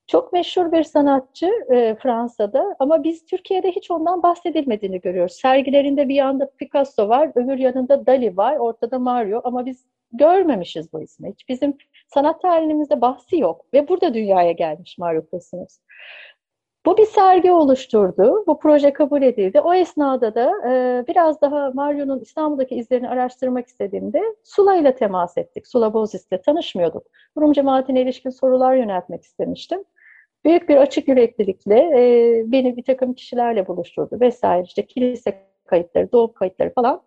Çok meşhur bir sanatçı e, Fransa'da ama biz Türkiye'de hiç ondan bahsedilmediğini görüyoruz. Sergilerinde bir yanda Picasso var, öbür yanında Dali var, ortada Mario ama biz görmemişiz bu ismi. Hiç bizim sanat tarihimizde bahsi yok ve burada dünyaya gelmiş Mario Pusinos. Bu bir sergi oluşturdu. Bu proje kabul edildi. O esnada da e, biraz daha Mario'nun İstanbul'daki izlerini araştırmak istediğimde Sula ile temas ettik. Sula Bozis ile tanışmıyorduk. Rum cemaatine ilişkin sorular yöneltmek istemiştim. büyük bir açık yüreklilikle e, beni bir takım kişilerle buluşturdu vesaire işte kilise kayıtları, doğum kayıtları falan.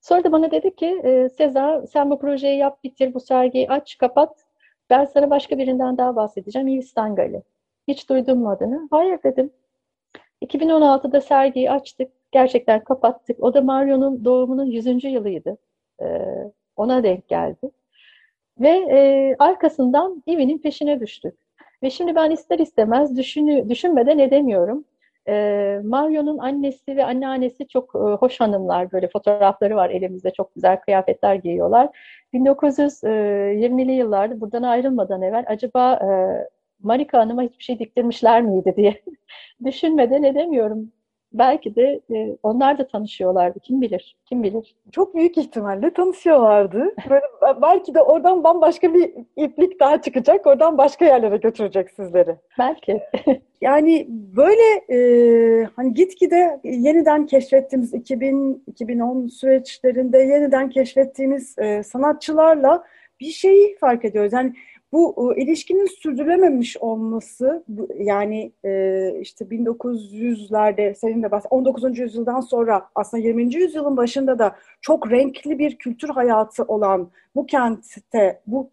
Sonra da bana dedi ki e, Seza sen bu projeyi yap bitir bu sergiyi aç kapat ben sana başka birinden daha bahsedeceğim Yves Stangali. Hiç duydun mu adını? Hayır dedim. 2016'da sergiyi açtık. Gerçekten kapattık. O da Mario'nun doğumunun 100. yılıydı. Ee, ona denk geldi. Ve e, arkasından Ivi'nin peşine düştük. Ve şimdi ben ister istemez düşünü, düşünmeden edemiyorum. E, Mario'nun annesi ve anneannesi çok e, hoş hanımlar. Böyle fotoğrafları var elimizde. Çok güzel kıyafetler giyiyorlar. 1920'li yıllarda buradan ayrılmadan evvel acaba e, Marika Hanım'a hiçbir şey diktirmişler miydi diye [laughs] düşünmeden edemiyorum belki de e, onlar da tanışıyorlardı. Kim bilir? Kim bilir? Çok büyük ihtimalle tanışıyorlardı. Böyle belki de oradan bambaşka bir iplik daha çıkacak. Oradan başka yerlere götürecek sizleri. Belki. [laughs] yani böyle e, hani gitgide yeniden keşfettiğimiz 2000-2010 süreçlerinde yeniden keşfettiğimiz e, sanatçılarla bir şeyi fark ediyoruz. Yani bu e, ilişkinin sürdürülememiş olması yani e, işte 1900'lerde senin de bahs 19. yüzyıldan sonra aslında 20. yüzyılın başında da çok renkli bir kültür hayatı olan bu kentte bu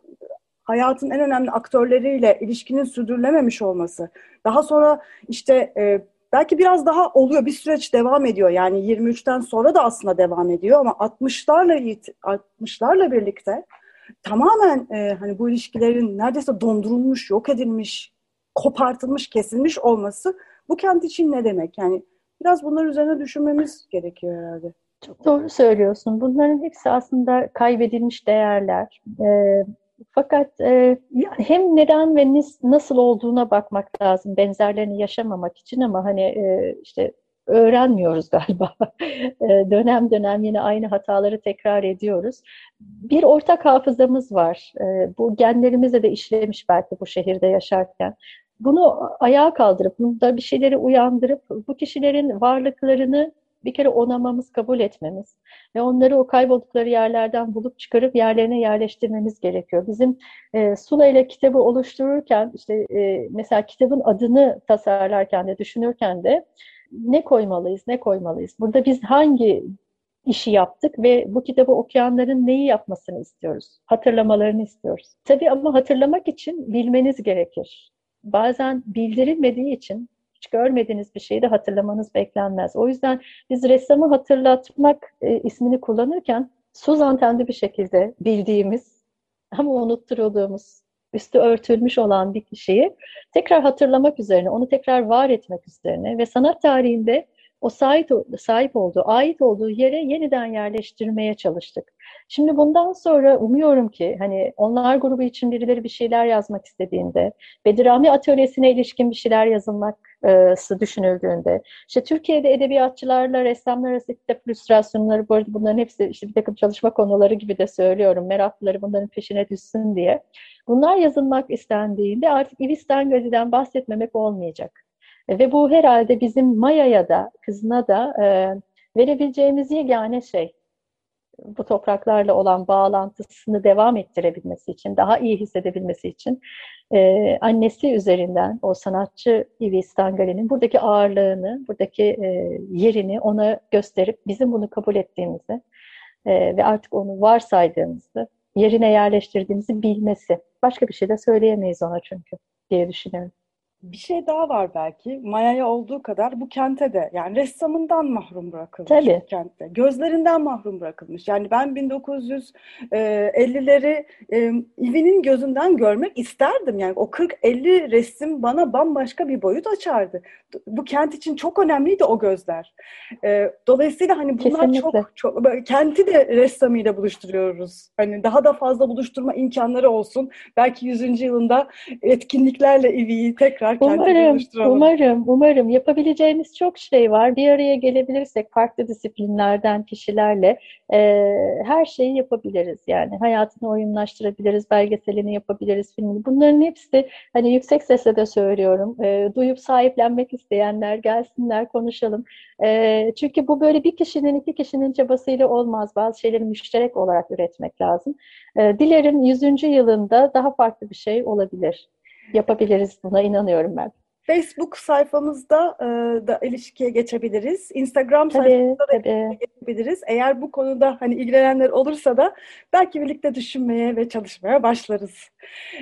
hayatın en önemli aktörleriyle ilişkinin sürdürülememiş olması. Daha sonra işte e, belki biraz daha oluyor bir süreç devam ediyor. Yani 23'ten sonra da aslında devam ediyor ama 60'larla 60'larla birlikte tamamen e, hani bu ilişkilerin neredeyse dondurulmuş, yok edilmiş, kopartılmış, kesilmiş olması bu kent için ne demek? Yani biraz bunlar üzerine düşünmemiz gerekiyor herhalde. Çok doğru söylüyorsun. Bunların hepsi aslında kaybedilmiş değerler. E, fakat e, hem neden ve nasıl olduğuna bakmak lazım benzerlerini yaşamamak için ama hani e, işte öğrenmiyoruz galiba. [laughs] Ee, dönem dönem yine aynı hataları tekrar ediyoruz. Bir ortak hafızamız var. Ee, bu genlerimizde de işlemiş belki bu şehirde yaşarken. Bunu ayağa kaldırıp, bunda bir şeyleri uyandırıp bu kişilerin varlıklarını bir kere onamamız, kabul etmemiz ve onları o kayboldukları yerlerden bulup çıkarıp yerlerine yerleştirmemiz gerekiyor. Bizim e, Sula ile kitabı oluştururken, işte e, mesela kitabın adını tasarlarken de, düşünürken de ne koymalıyız, ne koymalıyız? Burada biz hangi işi yaptık ve bu kitabı okuyanların neyi yapmasını istiyoruz? Hatırlamalarını istiyoruz. Tabii ama hatırlamak için bilmeniz gerekir. Bazen bildirilmediği için hiç görmediğiniz bir şeyi de hatırlamanız beklenmez. O yüzden biz ressamı hatırlatmak e, ismini kullanırken Suzan Tendi bir şekilde bildiğimiz ama unutturulduğumuz üstü örtülmüş olan bir kişiyi tekrar hatırlamak üzerine, onu tekrar var etmek üzerine ve sanat tarihinde o sahip, sahip olduğu, ait olduğu yere yeniden yerleştirmeye çalıştık. Şimdi bundan sonra umuyorum ki hani onlar grubu için birileri bir şeyler yazmak istediğinde, Bedirami atölyesine ilişkin bir şeyler yazılması düşünüldüğünde, işte Türkiye'de edebiyatçılarla ressamlar arası kitap illüstrasyonları, bu arada bunların hepsi işte bir takım çalışma konuları gibi de söylüyorum, meraklıları bunların peşine düşsün diye. Bunlar yazılmak istendiğinde artık Ivis Dengali'den bahsetmemek olmayacak. Ve bu herhalde bizim Maya'ya da, kızına da e, verebileceğimiz yegane şey. Bu topraklarla olan bağlantısını devam ettirebilmesi için, daha iyi hissedebilmesi için e, annesi üzerinden o sanatçı Ivi Stangali'nin buradaki ağırlığını, buradaki e, yerini ona gösterip bizim bunu kabul ettiğimizi e, ve artık onu varsaydığımızı, yerine yerleştirdiğimizi bilmesi. Başka bir şey de söyleyemeyiz ona çünkü diye düşünüyorum. Bir şey daha var belki. Maya'ya olduğu kadar bu kente de yani ressamından mahrum bırakılmış Tabii. bu kentte. Gözlerinden mahrum bırakılmış. Yani ben 1950'leri e, Ivi'nin gözünden görmek isterdim. Yani o 40-50 resim bana bambaşka bir boyut açardı. Bu kent için çok önemliydi o gözler. E, dolayısıyla hani bunlar Kesinlikle. çok çok kenti de ressamıyla buluşturuyoruz. Hani daha da fazla buluşturma imkanları olsun. Belki 100. yılında etkinliklerle Ivi'yi tekrar Umarım, umarım, umarım. Yapabileceğimiz çok şey var. Bir araya gelebilirsek farklı disiplinlerden kişilerle e, her şeyi yapabiliriz. Yani hayatını oyunlaştırabiliriz, belgeselini yapabiliriz, filmini. Bunların hepsi hani yüksek sesle de söylüyorum. E, duyup sahiplenmek isteyenler gelsinler, konuşalım. E, çünkü bu böyle bir kişinin, iki kişinin çabasıyla olmaz. Bazı şeyleri müşterek olarak üretmek lazım. E, dilerim 100. yılında daha farklı bir şey olabilir. Yapabiliriz. Buna inanıyorum ben. Facebook sayfamızda e, da ilişkiye geçebiliriz. Instagram Tabii, sayfamızda da tabii. geçebiliriz. Eğer bu konuda hani ilgilenenler olursa da belki birlikte düşünmeye ve çalışmaya başlarız.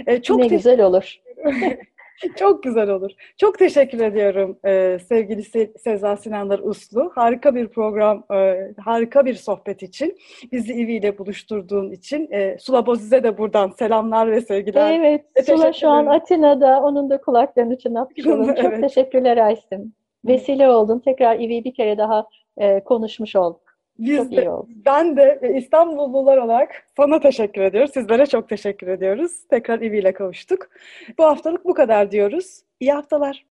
E, çok ne güzel olur. [laughs] [laughs] Çok güzel olur. Çok teşekkür ediyorum e, sevgili Se- Seza Sinanlar Uslu. Harika bir program, e, harika bir sohbet için. Bizi İvi ile buluşturduğun için. E, Sula Boziz'e de buradan selamlar ve sevgiler. Evet, Teşekkür Sula şu an. Atina'da. Onun da kulaklarını çınlatmış [laughs] Çok Evet. teşekkürler Aysim. Vesile oldun. Tekrar İvi'yi bir kere daha e, konuşmuş olduk. Biz de, ben de İstanbullular olarak sana teşekkür ediyoruz. Sizlere çok teşekkür ediyoruz. Tekrar İvi ile kavuştuk. Bu haftalık bu kadar diyoruz. İyi haftalar.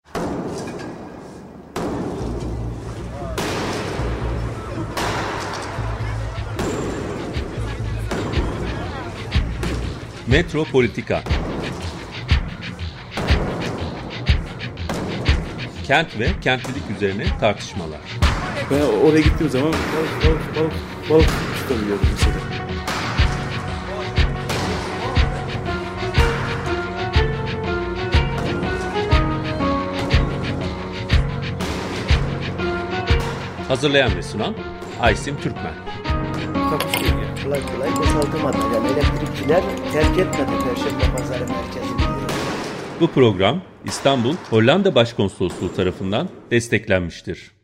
Metropolitika Kent ve kentlilik üzerine tartışmalar. Ben oraya gittiğim zaman balık balık balık balık tutabiliyordum mesela. Hazırlayan ve sunan Aysim Türkmen. Yani. Kolay kolay boşaltamadı. Yani elektrikçiler terk etmedi Perşembe Pazarı merkezini. Bu program İstanbul Hollanda Başkonsolosluğu tarafından desteklenmiştir.